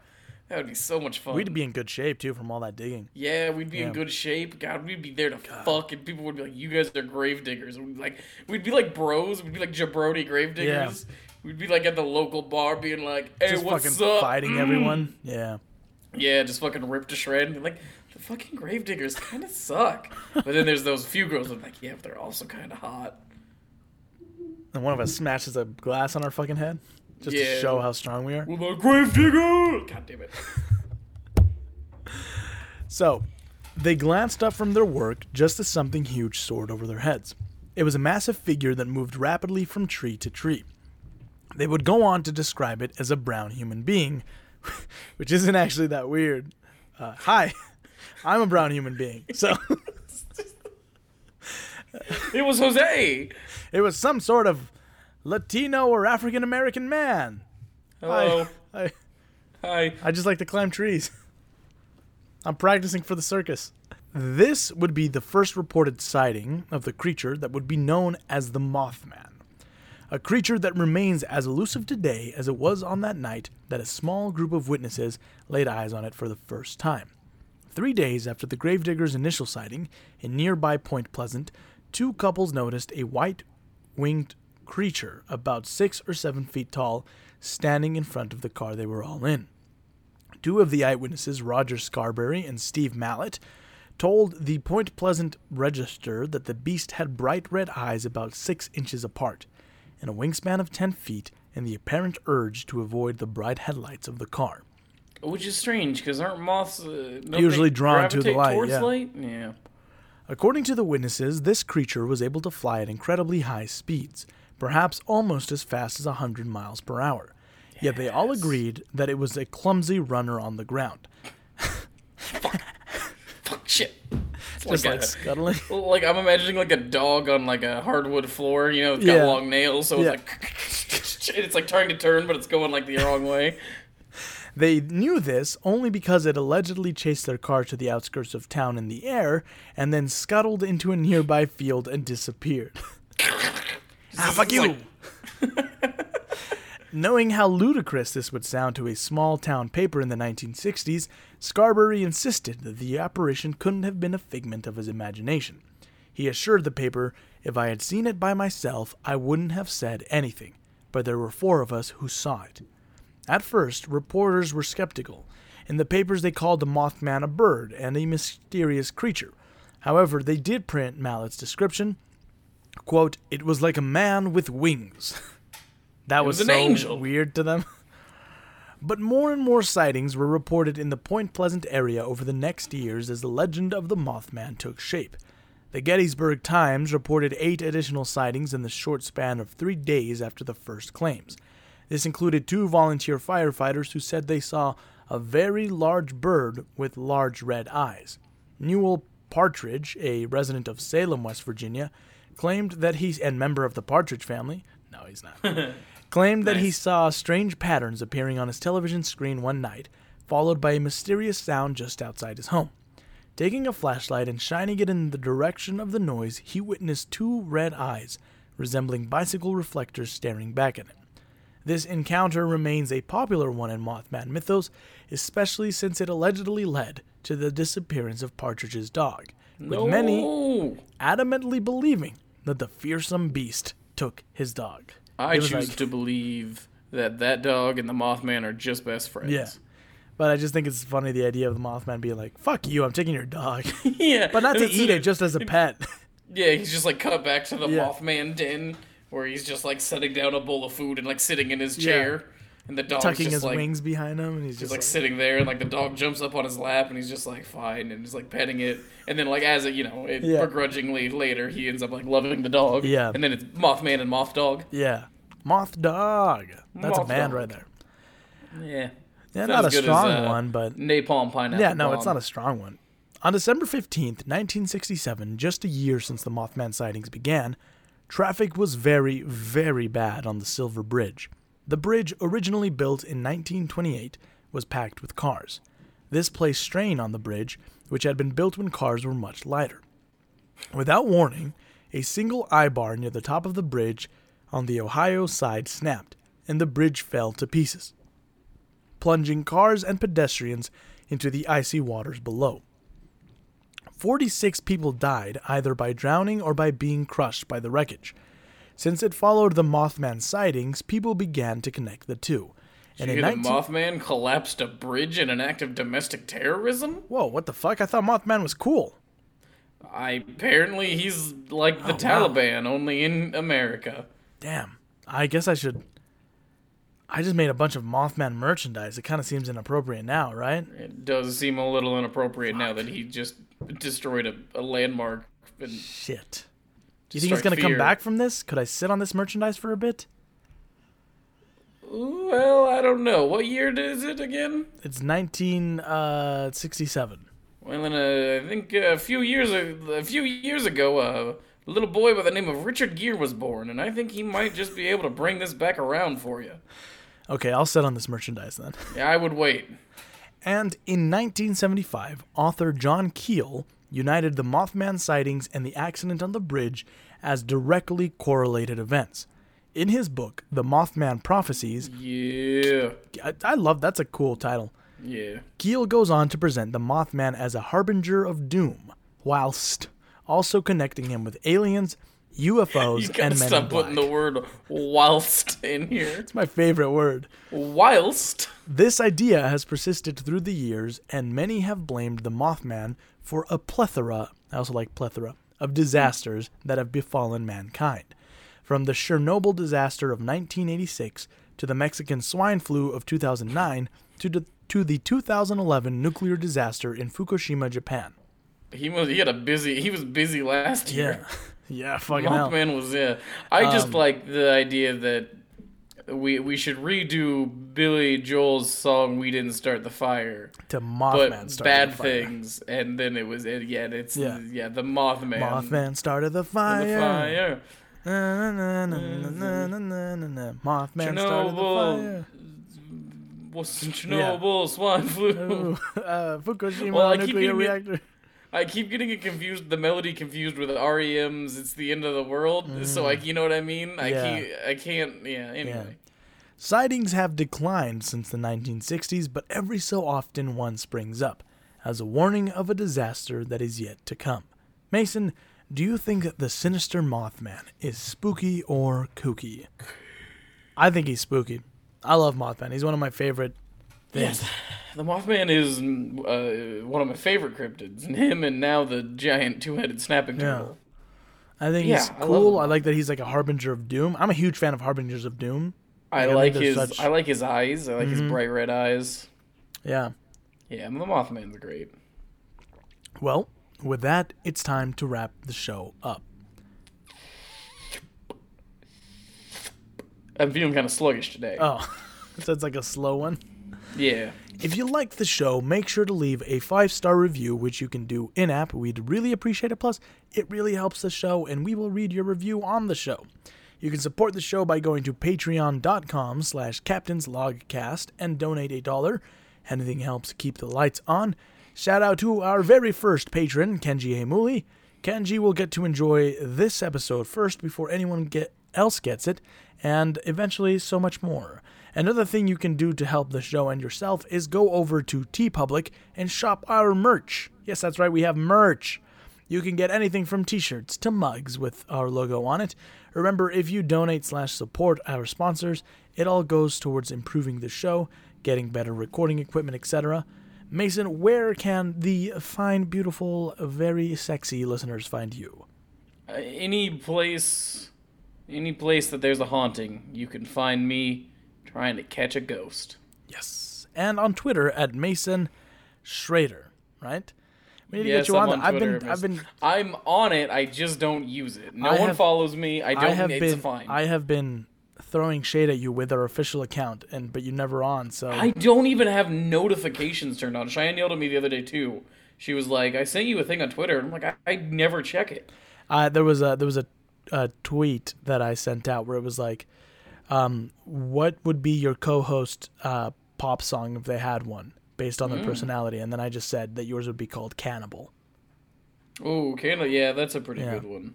That would be so much fun. We'd be in good shape too from all that digging. Yeah, we'd be Yeah. in good shape. God, we'd be there to fuck, and people would be like, "You guys are grave diggers." And we'd be like, we'd be like bros. We'd be like jabroni grave diggers. Yeah. We'd be like at the local bar, being like, "Hey, Just what's fucking up?" fighting Mm. everyone. Yeah. Yeah, just fucking ripped to shred. And like, the fucking grave diggers kind of suck. but then there's those few girls that are like, yeah, but they're also kind of hot. And one of us smashes a glass on our fucking head just to show how strong we are. Well, the grave digger. God damn it. So, they glanced up from their work just as something huge soared over their heads. It was a massive figure that moved rapidly from tree to tree. They would go on to describe it as a brown human being, which isn't actually that weird. Uh, hi, I'm a brown human being. So, It was Jose. it was some sort of Latino or African American man. Hello. I, I, Hi. I just like to climb trees. I'm practicing for the circus. This would be the first reported sighting of the creature that would be known as the Mothman. A creature that remains as elusive today as it was on that night that a small group of witnesses laid eyes on it for the first time. Three days after the gravedigger's initial sighting, in nearby Point Pleasant, two couples noticed a white winged creature about six or seven feet tall standing in front of the car they were all in. Two of the eyewitnesses, Roger Scarberry and Steve Mallette, told the Point Pleasant Register that the beast had bright red eyes about six inches apart, and a wingspan of ten feet, and the apparent urge to avoid the bright headlights of the car. Which is strange because aren't moths uh, Usually drawn to the light, yeah. light? Yeah. According to the witnesses, this creature was able to fly at incredibly high speeds, perhaps almost as fast as 100 miles per hour. Yet they all agreed that it was a clumsy runner on the ground. Fuck Fuck shit. Just like, like a- scuttling. like I'm imagining like a dog on like a hardwood floor. You know, it's got Yeah. long nails, so Yeah. it's like it's like trying to turn, but it's going like the wrong way. They knew this only because it allegedly chased their car to the outskirts of town in the air and then scuttled into a nearby field and disappeared. ah, fuck you! like- Knowing how ludicrous this would sound to a small town paper in the 1960s, Scarberry insisted that the apparition couldn't have been a figment of his imagination. He assured the paper, if I had seen it by myself, I wouldn't have said anything, but there were four of us who saw it. At first, reporters were skeptical. In the papers, they called the Mothman a bird and a mysterious creature. However, they did print Mallette's description. Quote, it was like a man with wings. that was, was an so angel. weird to them. But more and more sightings were reported in the Point Pleasant area over the next years as the legend of the Mothman took shape. The Gettysburg Times reported eight additional sightings in the short span of three days after the first claims. This included two volunteer firefighters who said they saw a very large bird with large red eyes. Newell Partridge, a resident of Salem, West Virginia, claimed that he and member of the Partridge family, no, he's not, claimed that he saw strange patterns appearing on his television screen one night, followed by a mysterious sound just outside his home. Taking a flashlight and shining it in the direction of the noise, he witnessed two red eyes, resembling bicycle reflectors staring back at him. This encounter remains a popular one in Mothman mythos, especially since it allegedly led to the disappearance of Partridge's dog, with many No. adamantly believing that the fearsome beast took his dog. I choose like- to believe that that dog and the Mothman are just best friends. Yeah. But I just think it's funny the idea of the Mothman being like, "Fuck you, I'm taking your dog," yeah. but not to eat it, just as a pet. Yeah, he's just like cut back to the Yeah. Mothman den where he's just like setting down a bowl of food and like sitting in his Yeah. And the dog's tucking just his like wings behind him, and he's he's just like like, sitting there, and like the dog jumps up on his lap, and he's just like fine, and he's like petting it, and then like as it you know it Yeah. begrudgingly later he ends up like loving the dog. Yeah. and then it's Mothman and Moth Dog. yeah, Moth Dog. That's a Moth band dog. right there. Yeah, Yeah, Not a good as, strong uh, one, but Napalm Pineapple. yeah, no, it's not a strong one. On December 15th, 1967, just a year since the Mothman sightings began, traffic was very, very bad on the Silver Bridge. The bridge, originally built in 1928, was packed with cars. This placed strain on the bridge, which had been built when cars were much lighter. Without warning, a single eye bar near the top of the bridge on the Ohio side snapped, and the bridge fell to pieces. plunging cars and pedestrians into the icy waters below. 46 people died either by drowning or by being crushed by the wreckage. Since it followed the Mothman sightings, people began to connect the two. Did And in hear the Mothman collapsed a bridge in an act of domestic terrorism? Whoa, what the fuck? I thought Mothman was cool. I apparently he's like the Oh, wow. Taliban, only in America. Damn. I guess I should. I just made a bunch of Mothman merchandise. It kind of seems inappropriate now, right? It does seem a little inappropriate now that he just destroyed a, a landmark. And Shit. Do you think he's gonna come back from this? Could I sit on this merchandise for a bit? well, I don't know. What year is it again? It's 1967. Uh, well, in a, uh, I think uh, a few years a few years ago, uh, a little boy by the name of Richard Gere was born, and I think he might just be able to bring this back around for you. Okay, I'll sit on this merchandise then. Yeah, I would wait. And in 1975, author John Keel united the Mothman sightings and the accident on the bridge as directly correlated events. In his book, The Mothman Prophecies, Yeah, I, I love that's a cool title. yeah. Keel goes on to present the Mothman as a harbinger of doom, whilst also connecting him with aliens, UFOs, You gotta and men stop in black. putting the word whilst in here. It's my favorite word. Whilst. This idea has persisted through the years, and many have blamed the Mothman for a plethora, I also like plethora, of disasters that have befallen mankind. From the Chernobyl disaster of 1986 to the Mexican swine flu of 2009 to the, to the 2011 nuclear disaster in Fukushima, Japan. He was he had a busy he was busy last year. Yeah, yeah fucking hell. Um, Mothman was yeah. I just like the idea that we we should redo Billy Joel's song "We Didn't Start the Fire" to Mothman. But bad things, and then it was it, yeah, it's yeah. yeah, the Mothman. Mothman started the fire. The fire. Mothman started the fire. What's in Chernobyl? Yeah. Flu. uh, Fukushima well, nuclear reactor. I keep getting it confused, the melody confused with REM's "It's the End of the World." So like, you know what I mean? I Mm. Yeah. can't. I can't. Yeah. Anyway. Sightings have declined since the 1960s, but every so often one springs up as a warning of a disaster that is yet to come. Mason, do you think that the sinister Mothman is spooky or kooky? I think he's spooky. I love Mothman. He's one of my favorite things. Yes, the Mothman is uh, one of my favorite cryptids. And him and now the giant two-headed snapping Yeah. turtle. I think Yeah, he's cool. him. I like that he's like a harbinger of doom. I'm a huge fan of harbingers of doom. I I like they're his. such- Mm-hmm. I like his eyes. I like his bright red eyes. Yeah. Yeah, the Mothman's great. Well, with that, it's time to wrap the show up. I'm feeling kind of sluggish today. Oh, so it's like a slow one. yeah. If you like the show, make sure to leave a five star review, which you can do in app. We'd really appreciate it. Plus, it really helps the show, and we will read your review on the show. You can support the show by going to patreon.com slash captainslogcast and donate a dollar. Anything helps keep the lights on. Shout out to our very first patron, Kenji Emuli. Kenji will get to enjoy this episode first before anyone get, else gets it, and eventually so much more. Another thing you can do to help the show and yourself is go over to TeePublic and shop our merch. Yes, that's right, we have merch. You can get anything from t-shirts to mugs with our logo on it. Remember, if you donate slash support our sponsors, it all goes towards improving the show, getting better recording equipment, etc. Mason, where can the fine, beautiful, very sexy listeners find you? Uh, any place, any place that there's a haunting, you can find me trying to catch a ghost. Yes. And on Twitter at Mason Schrader, right? We need to yes, get you I'm on. on that. I've been I've been I'm on it. I just don't use it. No I one have- follows me. I don't. I have it's been fine. I have been throwing shade at you with our official account and but you're never on, so I don't even have notifications turned on. Cheyenne yelled at me the other day too. She was like, "I sent you a thing on Twitter." And I'm like, I, I never check it. Uh, there was a there was a, a tweet that I sent out where it was like, um, "What would be your co-host uh, pop song if they had one based on their personality?" And then I just said that yours would be called "Cannibal." Oh, Canada, yeah, that's a pretty Yeah. good one.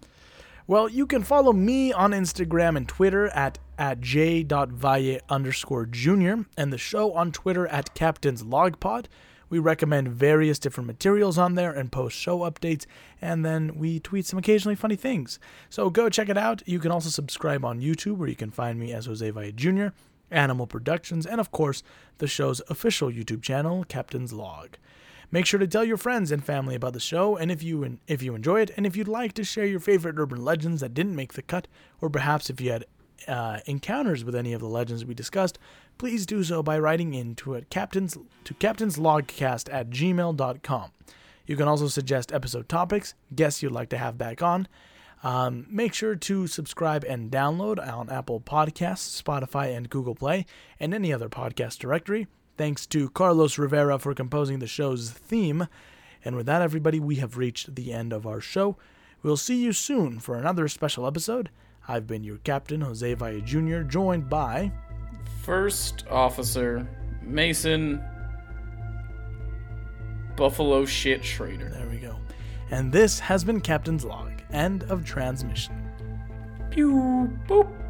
Well, you can follow me on Instagram and Twitter at, at j.valle underscore junior and the show on Twitter at Captain's Logpod. We recommend various different materials on there and post show updates, and then we tweet some occasionally funny things. So go check it out. You can also subscribe on YouTube, where you can find me as Jose Valle Jr., Animal Productions, and of course, the show's official YouTube channel, Captain's Log. Make sure to tell your friends and family about the show, and if you if you enjoy it, and if you'd like to share your favorite urban legends that didn't make the cut, or perhaps if you had uh, encounters with any of the legends we discussed, please do so by writing in to it captains to captainslogcast at gmail.com. You can also suggest episode topics, guests you'd like to have back on. Um, make sure to subscribe and download on Apple Podcasts, Spotify, and Google Play, and any other podcast directory. Thanks to Carlos Rivera for composing the show's theme. And with that, everybody, we have reached the end of our show. We'll see you soon for another special episode. I've been your captain, Jose Valle Jr., joined by First Officer Mason Buffalo Shit Schrader. There we go. And this has been Captain's Log. End of transmission. Pew boop.